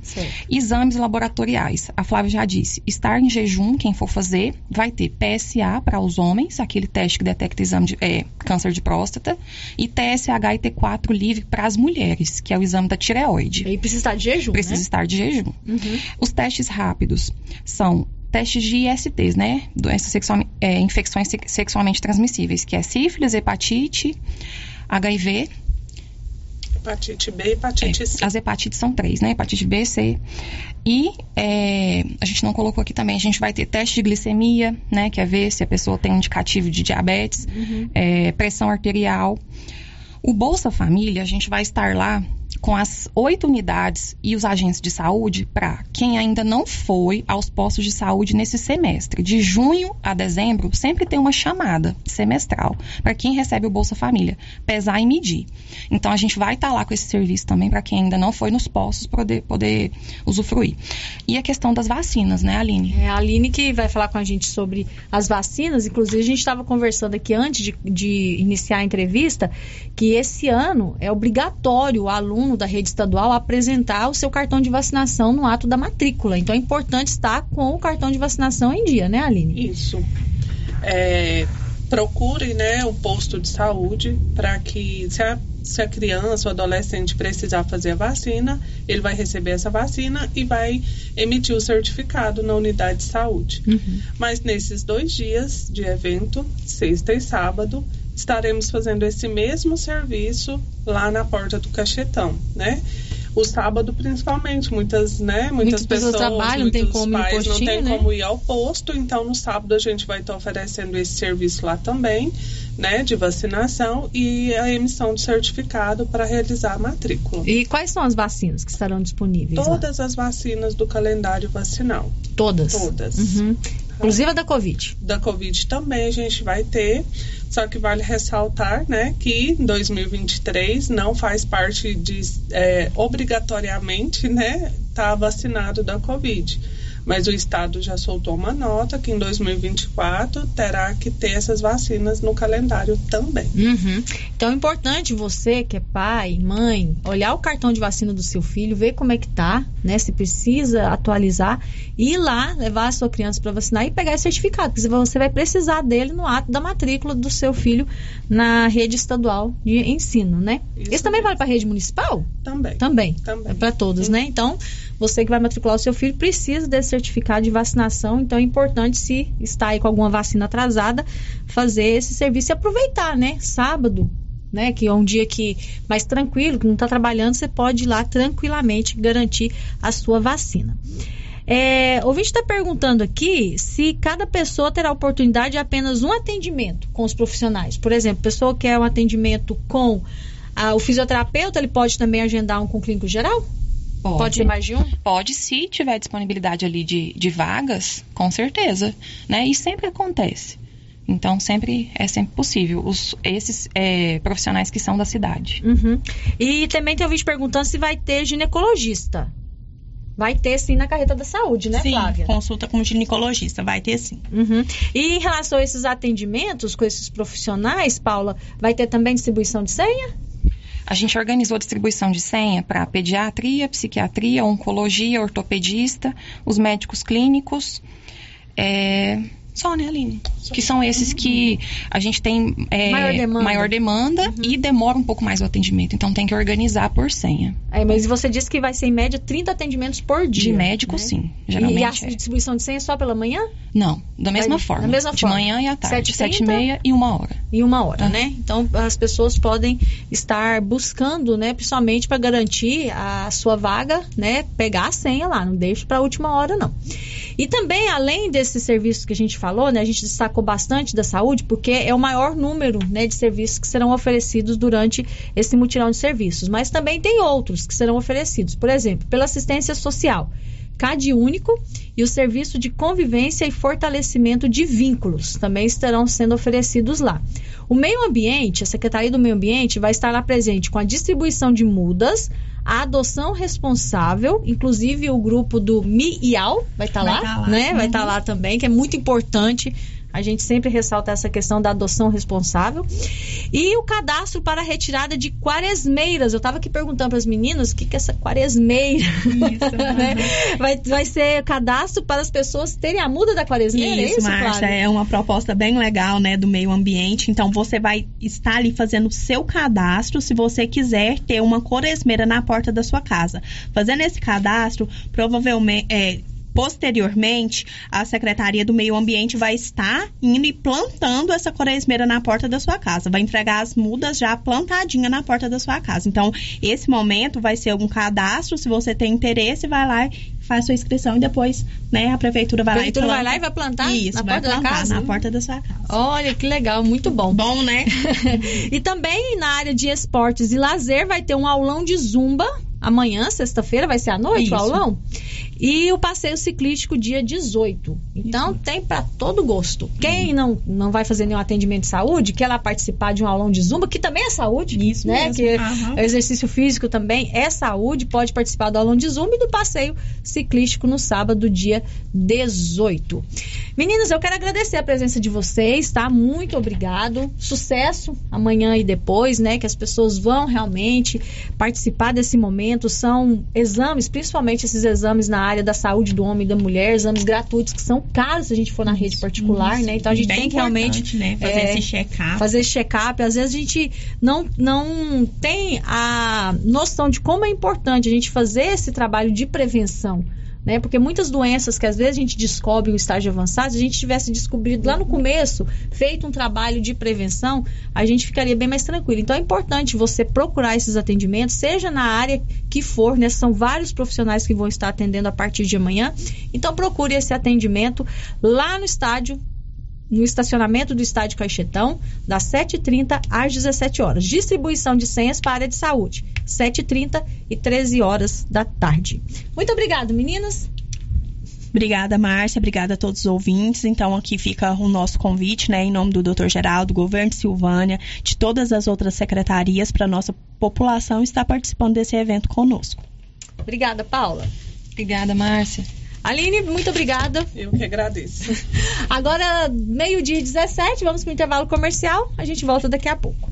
Exames laboratoriais. A Flávia já disse, estar em jejum, quem for fazer, vai ter PSA para os homens, aquele teste que detecta exame de, é, câncer de próstata, e TSH e T4 livre para as mulheres, que é o exame da tireoide. E precisa estar de jejum, Precisa né? estar de jejum. Uhum. Os testes rápidos são testes de ISTs, né? Doenças sexual, é, infecções se- sexualmente transmissíveis, que é sífilis, hepatite, HIV. Hepatite B e hepatite C. As hepatites são três, né? Hepatite B, C. E é, a gente não colocou aqui também, a gente vai ter teste de glicemia, né? Que é ver se a pessoa tem um indicativo de diabetes, Uhum. é, pressão arterial. O Bolsa Família, a gente vai estar lá com as oito unidades e os agentes de saúde para quem ainda não foi aos postos de saúde nesse semestre. De junho a dezembro, sempre tem uma chamada semestral para quem recebe o Bolsa Família, pesar e medir. Então a gente vai estar lá com esse serviço também para quem ainda não foi nos postos poder, poder usufruir. E a questão das vacinas, né, Aline? É a Aline que vai falar com a gente sobre as vacinas. Inclusive, a gente estava conversando aqui antes de, de iniciar a entrevista que esse ano é obrigatório o aluno da rede estadual apresentar o seu cartão de vacinação no ato da matrícula. Então é importante estar com o cartão de vacinação em dia, né, Aline? Isso. É, procure né, o posto de saúde para que, se a, se a criança ou adolescente precisar fazer a vacina, ele vai receber essa vacina e vai emitir o certificado na unidade de saúde. Mas nesses dois dias de evento, sexta e sábado, estaremos fazendo esse mesmo serviço lá na porta do cachetão, né? O sábado, principalmente, muitas, né, muitas, Muitas pessoas pessoas, trabalham, não tem muitos como pais não postinho, tem né? como ir ao posto, então no sábado a gente vai estar oferecendo esse serviço lá também, né, de vacinação e a emissão de certificado para realizar a matrícula. E quais são as vacinas que estarão disponíveis? lá? Todas as vacinas do calendário vacinal. Todas? Todas. Uhum. Inclusive a da Covid. Da Covid também a gente vai ter, só que vale ressaltar, né, que 2023 não faz parte de é, obrigatoriamente, né, tá vacinado da Covid. Mas o estado já soltou uma nota que em 2024 terá que ter essas vacinas no calendário também. Uhum. Então é importante você, que é pai, mãe, olhar o cartão de vacina do seu filho, ver como é que tá, né? Se precisa atualizar, e ir lá, levar a sua criança para vacinar e pegar esse certificado, porque você vai precisar dele no ato da matrícula do seu filho na rede estadual de ensino, né? Isso, também vale para a rede municipal? Também. Também. Também. É para todos, né? Então, você que vai matricular o seu filho precisa desse certificado de vacinação, então é importante se está aí com alguma vacina atrasada, fazer esse serviço e aproveitar, né? Sábado, né? Que é um dia que mais tranquilo, que não está trabalhando, você pode ir lá tranquilamente garantir a sua vacina. É, ouvinte está perguntando aqui se cada pessoa terá oportunidade de apenas um atendimento com os profissionais. Por exemplo, pessoa quer um atendimento com ah, o fisioterapeuta, ele pode também agendar um com o clínico geral? Pode ser mais de um? Pode, se tiver disponibilidade ali de, de vagas, com certeza, né? E sempre acontece. Então, sempre é sempre possível. Os, esses é, profissionais que são da cidade. Uhum. E também tem ouvinte perguntando se vai ter ginecologista. Vai ter sim na carreta da saúde, né, sim, Flávia? consulta com o ginecologista, vai ter sim. Uhum. E em relação a esses atendimentos com esses profissionais, Paula, vai ter também distribuição de senha? A gente organizou a distribuição de senha para pediatria, psiquiatria, oncologia, ortopedista, os médicos clínicos. É... Só, né, Aline? Que são esses que a gente tem é, Maior demanda. maior demanda e demora um pouco mais o atendimento. Então tem que organizar por senha. É, mas você disse que vai ser em média 30 atendimentos por dia. De médico, né? sim. Geralmente e a é. distribuição de senha é só pela manhã? Não, da mesma Vai- forma. da mesma de forma. manhã e à tarde. 7h30? Sete e meia e uma hora. E uma hora, né? Então as pessoas podem estar buscando, né, principalmente para garantir a sua vaga, né, pegar a senha lá, não deixe para a última hora não. E também, além desses serviços que a gente falou, né, a gente destacou bastante da saúde, porque é o maior número né, de serviços que serão oferecidos durante esse mutirão de serviços. Mas também tem outros que serão oferecidos. Por exemplo, pela assistência social. CAD único e o serviço de convivência e fortalecimento de vínculos também estarão sendo oferecidos lá. O meio ambiente, a Secretaria do Meio Ambiente vai estar lá presente com a distribuição de mudas, a adoção responsável, inclusive o grupo do MIAL vai estar Vai lá, tá lá. né? Vai estar lá também, que é muito importante. A gente sempre ressalta essa questão da adoção responsável. E o cadastro para a retirada de quaresmeiras. Eu estava aqui perguntando para as meninas o que, que é essa quaresmeira. né? vai, vai ser cadastro para as pessoas terem a muda da quaresmeira, é Isso, isso, Márcia, Flávia? é uma proposta bem legal, né, do meio ambiente. Então, você vai estar ali fazendo o seu cadastro se você quiser ter uma coresmeira na porta da sua casa. Fazendo esse cadastro, provavelmente... é, Posteriormente, a Secretaria do Meio Ambiente vai estar indo e plantando essa coresmeira na porta da sua casa. Vai entregar as mudas já plantadinha na porta da sua casa. Então, esse momento vai ser um cadastro. Se você tem interesse, vai lá e faz sua inscrição e depois, né, a prefeitura vai A lá e prefeitura planta. vai lá e vai plantar Isso, na vai porta da plantar casa? Na porta da sua casa. Olha que legal, muito bom. Bom, né? e também na área de esportes e lazer vai ter um aulão de zumba amanhã, sexta-feira, vai ser à noite o Isso. aulão. E o passeio ciclístico dia 18. Então tem para todo gosto. Quem não, não vai fazer nenhum atendimento de saúde, quer lá participar de um aulão de zumba, que também é saúde, Isso né? mesmo. Que exercício físico também é saúde, pode participar do aulão de zumba e do passeio ciclístico no sábado, dia 18. Meninas, eu quero agradecer a presença de vocês, tá? Muito obrigado. Sucesso amanhã e depois, né? Que as pessoas vão realmente participar desse momento. São exames, principalmente esses exames na área da saúde do homem e da mulher, exames gratuitos que são caros se a gente for na rede particular, isso. né? Então a gente Bem tem que realmente né? Fazer esse check-up. Fazer esse check-up. Às vezes a gente não, não tem a noção de como é importante a gente fazer esse trabalho de prevenção. Né? Porque muitas doenças que às vezes a gente descobre em estágio avançado, se a gente tivesse descobrido lá no começo, feito um trabalho de prevenção, a gente ficaria bem mais tranquilo. Então é importante você procurar esses atendimentos, seja na área que for, né? São vários profissionais que vão estar atendendo a partir de amanhã. Então procure esse atendimento lá no estádio no estacionamento do estádio Caixetão, das 7h30 às 17 horas. Distribuição de senhas para a área de saúde, 7h30 e 13 horas da tarde. Muito obrigada, meninas. Obrigada, Márcia. Obrigada a todos os ouvintes. Então, aqui fica o nosso convite, né, em nome do Dr. Geraldo, do governo de Silvânia, de todas as outras secretarias, para a nossa população estar participando desse evento conosco. Obrigada, Paula. Obrigada, Márcia. Aline, muito obrigada. Eu que agradeço. Agora, meio-dia e 17, vamos para o intervalo comercial. A gente volta daqui a pouco.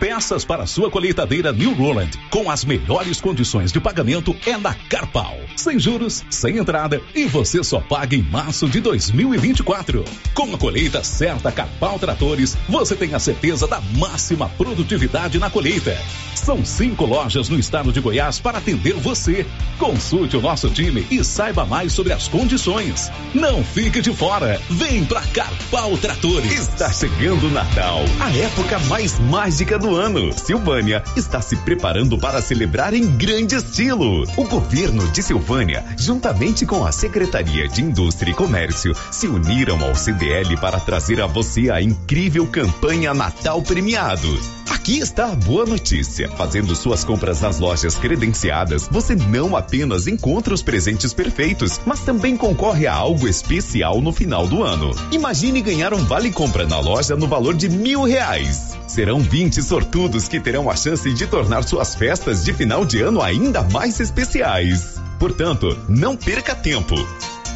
Peças para sua colheitadeira New Roland com as melhores condições de pagamento é na Carpal. Sem juros, sem entrada e você só paga em março de 2024. Com a colheita certa Carpal Tratores, você tem a certeza da máxima produtividade na colheita. São cinco lojas no estado de Goiás para atender você. Consulte o nosso time e saiba mais sobre as condições. Não fique de fora. Vem pra Carpal Tratores. Está chegando o Natal, a época mais mágica do ano. Silvânia está se preparando para celebrar em grande estilo. O governo de Silvânia, juntamente com a Secretaria de Indústria e Comércio, se uniram ao CDL para trazer a você a incrível campanha Natal Premiado. Aqui está a boa notícia. Fazendo suas compras nas lojas credenciadas, você não apenas encontra os presentes perfeitos, mas também concorre a algo especial no final do ano. Imagine ganhar um vale compra na loja no valor de mil reais. Serão 20 sortudos que terão a chance de tornar suas festas de final de ano ainda mais especiais. Portanto, não perca tempo.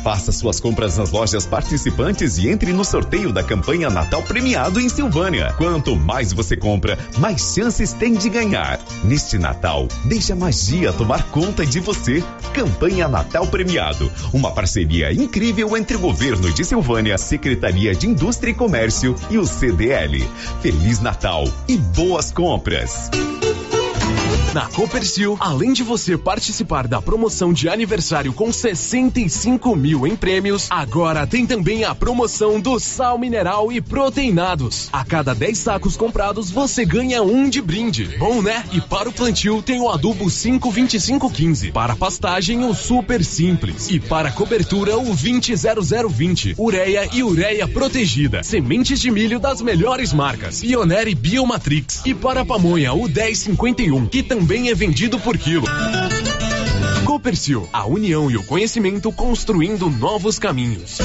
Faça suas compras nas lojas participantes e entre no sorteio da campanha Natal Premiado em Silvânia. Quanto mais você compra, mais chances tem de ganhar. Neste Natal, deixe a magia tomar conta de você. Campanha Natal Premiado. Uma parceria incrível entre o governo de Silvânia, Secretaria de Indústria e Comércio e o CDL. Feliz Natal e boas compras! Na Copercil, além de você participar da promoção de aniversário com 65 mil em prêmios, agora tem também a promoção do sal mineral e proteinados. A cada 10 sacos comprados, você ganha um de brinde. Bom, né? E para o plantio tem o adubo 52515. Para pastagem, o super simples. E para cobertura, o 200020. Ureia e ureia protegida. Sementes de milho das melhores marcas. Pioneer e Biomatrix. E para pamonha, o 1051, que também é vendido por quilo. Copercil, a união e o conhecimento construindo novos caminhos.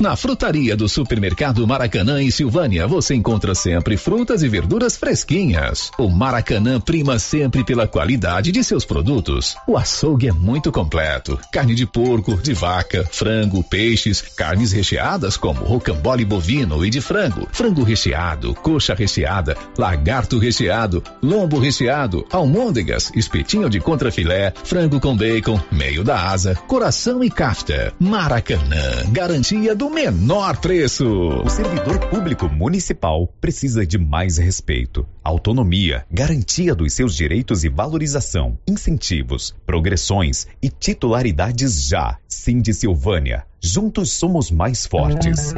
Na frutaria do supermercado Maracanã em Silvânia, você encontra sempre frutas e verduras fresquinhas. O Maracanã prima sempre pela qualidade de seus produtos. O açougue é muito completo: carne de porco, de vaca, frango, peixes, carnes recheadas como rocambole bovino e de frango, frango recheado, coxa recheada, lagarto recheado, lombo recheado, almôndegas, espetinho de contrafilé, frango com bacon, meio da asa, coração e kafta. Maracanã, garantia do menor preço. O servidor público municipal precisa de mais respeito, autonomia, garantia dos seus direitos e valorização, incentivos, progressões e titularidades já. Sim de Silvânia. Juntos somos mais fortes.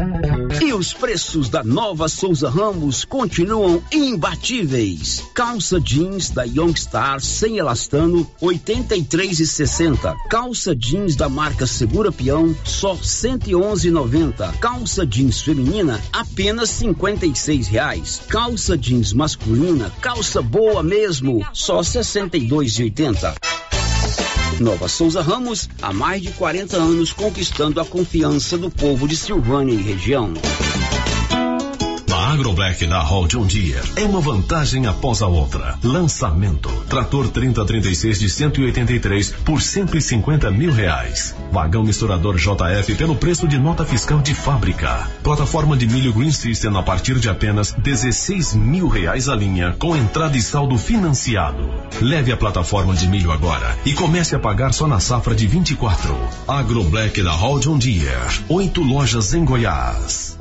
E os preços da nova Souza Ramos continuam imbatíveis. Calça jeans da Youngstar sem elastano, 83,60. Calça jeans da marca Segura Peão, só 111,90. Calça jeans feminina, apenas 56 reais. Calça jeans masculina, calça boa mesmo, só 62,80. Nova Souza Ramos, há mais de 40 anos conquistando a confiança do povo de Silvânia e região. A Agroblack da Hall John Deere é uma vantagem após a outra. Lançamento: trator 3036 de 183 por 150 mil reais. Vagão misturador JF pelo preço de nota fiscal de fábrica. Plataforma de milho Green System a partir de apenas 16 mil reais a linha, com entrada e saldo financiado. Leve a plataforma de milho agora e comece a pagar só na safra de 24. Agroblack da Hall John Deere. Oito lojas em Goiás.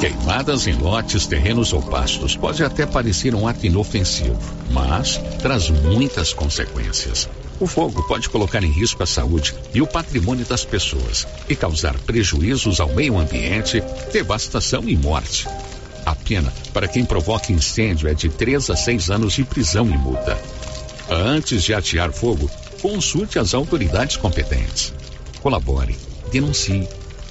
Queimadas em lotes, terrenos ou pastos pode até parecer um ato inofensivo, mas traz muitas consequências. O fogo pode colocar em risco a saúde e o patrimônio das pessoas e causar prejuízos ao meio ambiente, devastação e morte. A pena para quem provoca incêndio é de 3 a 6 anos de prisão e multa. Antes de atear fogo, consulte as autoridades competentes. Colabore, denuncie.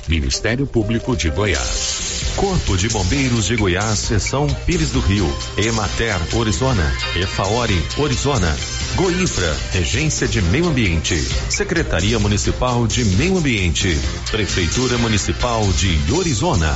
Ministério Público de Goiás. Corpo de Bombeiros de Goiás, Seção Pires do Rio, Emater, Orizona, Efaori, Orizona, Goinfra, Regência de Meio Ambiente, Secretaria Municipal de Meio Ambiente, Prefeitura Municipal de Orizona.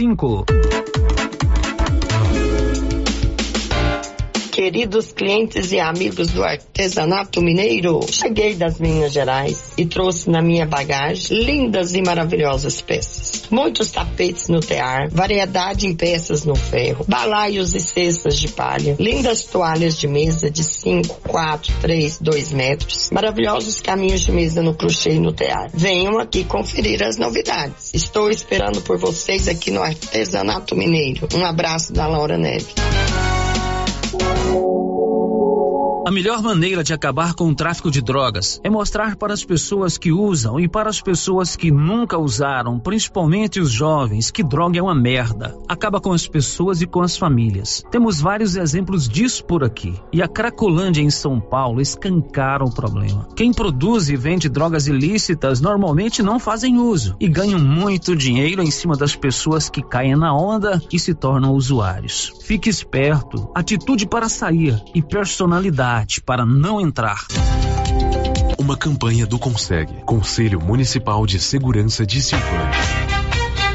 cinco. Queridos clientes e amigos do artesanato mineiro, cheguei das Minas Gerais e trouxe na minha bagagem lindas e maravilhosas peças. Muitos tapetes no tear, variedade em peças no ferro, balaios e cestas de palha, lindas toalhas de mesa de 5, 4, 3, 2 metros, maravilhosos caminhos de mesa no crochê e no tear. Venham aqui conferir as novidades. Estou esperando por vocês aqui no Artesanato Mineiro. Um abraço da Laura Neve. Thank you. A melhor maneira de acabar com o tráfico de drogas é mostrar para as pessoas que usam e para as pessoas que nunca usaram, principalmente os jovens, que droga é uma merda. Acaba com as pessoas e com as famílias. Temos vários exemplos disso por aqui. E a Cracolândia em São Paulo escancara o problema. Quem produz e vende drogas ilícitas normalmente não fazem uso e ganham muito dinheiro em cima das pessoas que caem na onda e se tornam usuários. Fique esperto, atitude para sair e personalidade para não entrar. Uma campanha do Consegue, Conselho Municipal de Segurança de Silvânia.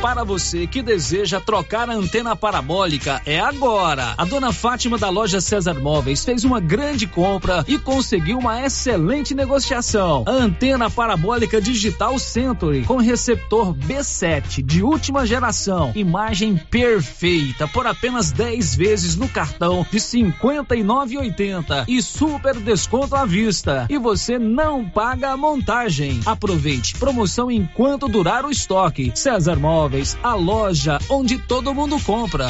Para você que deseja trocar a antena parabólica, é agora. A dona Fátima da loja César Móveis fez uma grande compra e conseguiu uma excelente negociação. A antena parabólica digital Century com receptor B7 de última geração, imagem perfeita por apenas 10 vezes no cartão de 59,80 e super desconto à vista. E você não paga a montagem. Aproveite promoção enquanto durar o estoque. César Móveis a loja onde todo mundo compra.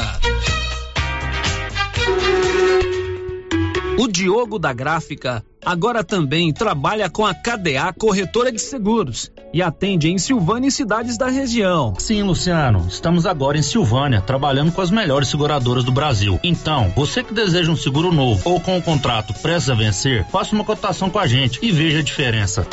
O Diogo da Gráfica agora também trabalha com a KDA Corretora de Seguros e atende em Silvânia e cidades da região. Sim, Luciano, estamos agora em Silvânia, trabalhando com as melhores seguradoras do Brasil. Então, você que deseja um seguro novo ou com o um contrato prestes a vencer, faça uma cotação com a gente e veja a diferença.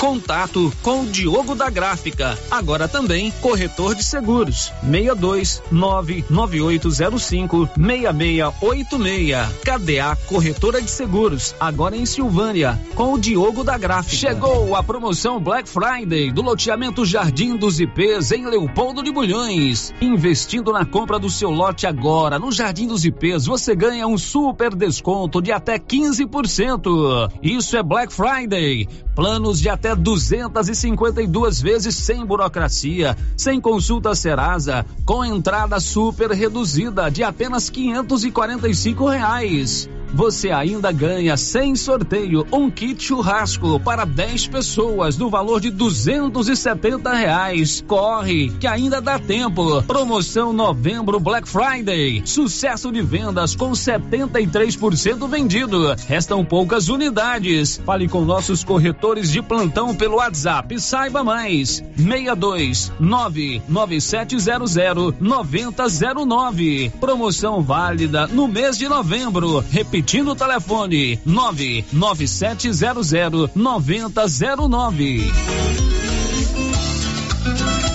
Contato com o Diogo da Gráfica, agora também corretor de seguros. 62 99805 6686. KDA Corretora de Seguros, agora em Silvânia, com o Diogo da Gráfica. Chegou a promoção Black Friday do loteamento Jardim dos IPs em Leopoldo de Bulhões. Investindo na compra do seu lote agora no Jardim dos IPs, você ganha um super desconto de até 15%. Isso é Black Friday. Planos de até 252 vezes sem burocracia, sem consulta Serasa, com entrada super reduzida de apenas 545 reais você ainda ganha sem sorteio um kit churrasco para 10 pessoas no valor de 270 reais. Corre, que ainda dá tempo. Promoção novembro Black Friday. Sucesso de vendas com 73% vendido. Restam poucas unidades. Fale com nossos corretores de plantão pelo WhatsApp. Saiba mais. 62 99700 9009. Promoção válida no mês de novembro. Repetindo Repetindo o telefone: 99700 9009.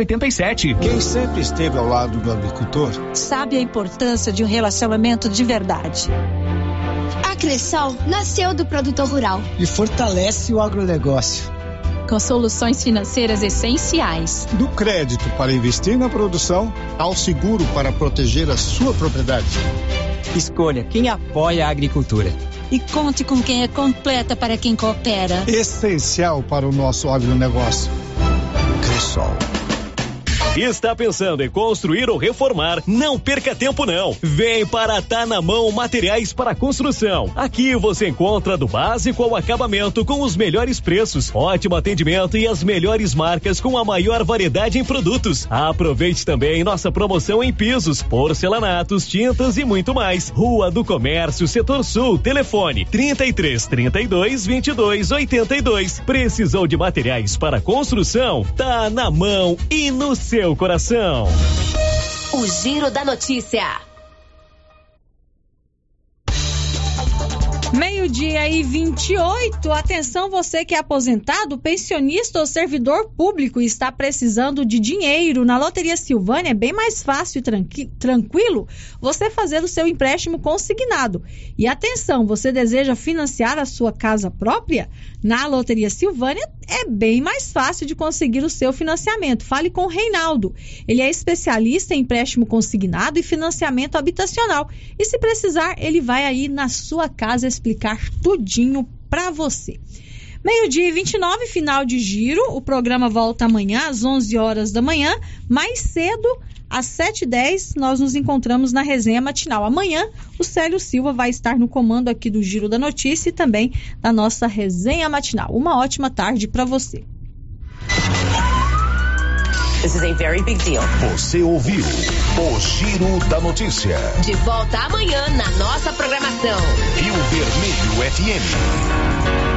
87. Quem sempre esteve ao lado do agricultor sabe a importância de um relacionamento de verdade. A Cressol nasceu do produtor rural e fortalece o agronegócio. Com soluções financeiras essenciais. Do crédito para investir na produção ao seguro para proteger a sua propriedade. Escolha quem apoia a agricultura. E conte com quem é completa para quem coopera. Essencial para o nosso agronegócio. Cressol. Está pensando em construir ou reformar? Não perca tempo não. Vem para Tá na Mão Materiais para Construção. Aqui você encontra do básico ao acabamento com os melhores preços, ótimo atendimento e as melhores marcas com a maior variedade em produtos. Aproveite também nossa promoção em pisos, porcelanatos, tintas e muito mais. Rua do Comércio, Setor Sul, telefone 33 32 22 82. Precisou de materiais para construção? Tá na mão e no seu seu coração. O Giro da Notícia. Meio-dia e 28. Atenção, você que é aposentado, pensionista ou servidor público e está precisando de dinheiro. Na Loteria Silvânia é bem mais fácil e tranquilo você fazer o seu empréstimo consignado. E atenção, você deseja financiar a sua casa própria? Na Loteria Silvânia é bem mais fácil de conseguir o seu financiamento. Fale com o Reinaldo. Ele é especialista em empréstimo consignado e financiamento habitacional. E se precisar, ele vai aí na sua casa explicar tudinho para você. Meio-dia e 29, final de giro. O programa volta amanhã às 11 horas da manhã. Mais cedo, às 7h10, nós nos encontramos na resenha matinal. Amanhã, o Célio Silva vai estar no comando aqui do Giro da Notícia e também da nossa resenha matinal. Uma ótima tarde para você. This is a very big deal. Você ouviu o Giro da Notícia. De volta amanhã na nossa programação. Rio Vermelho FM.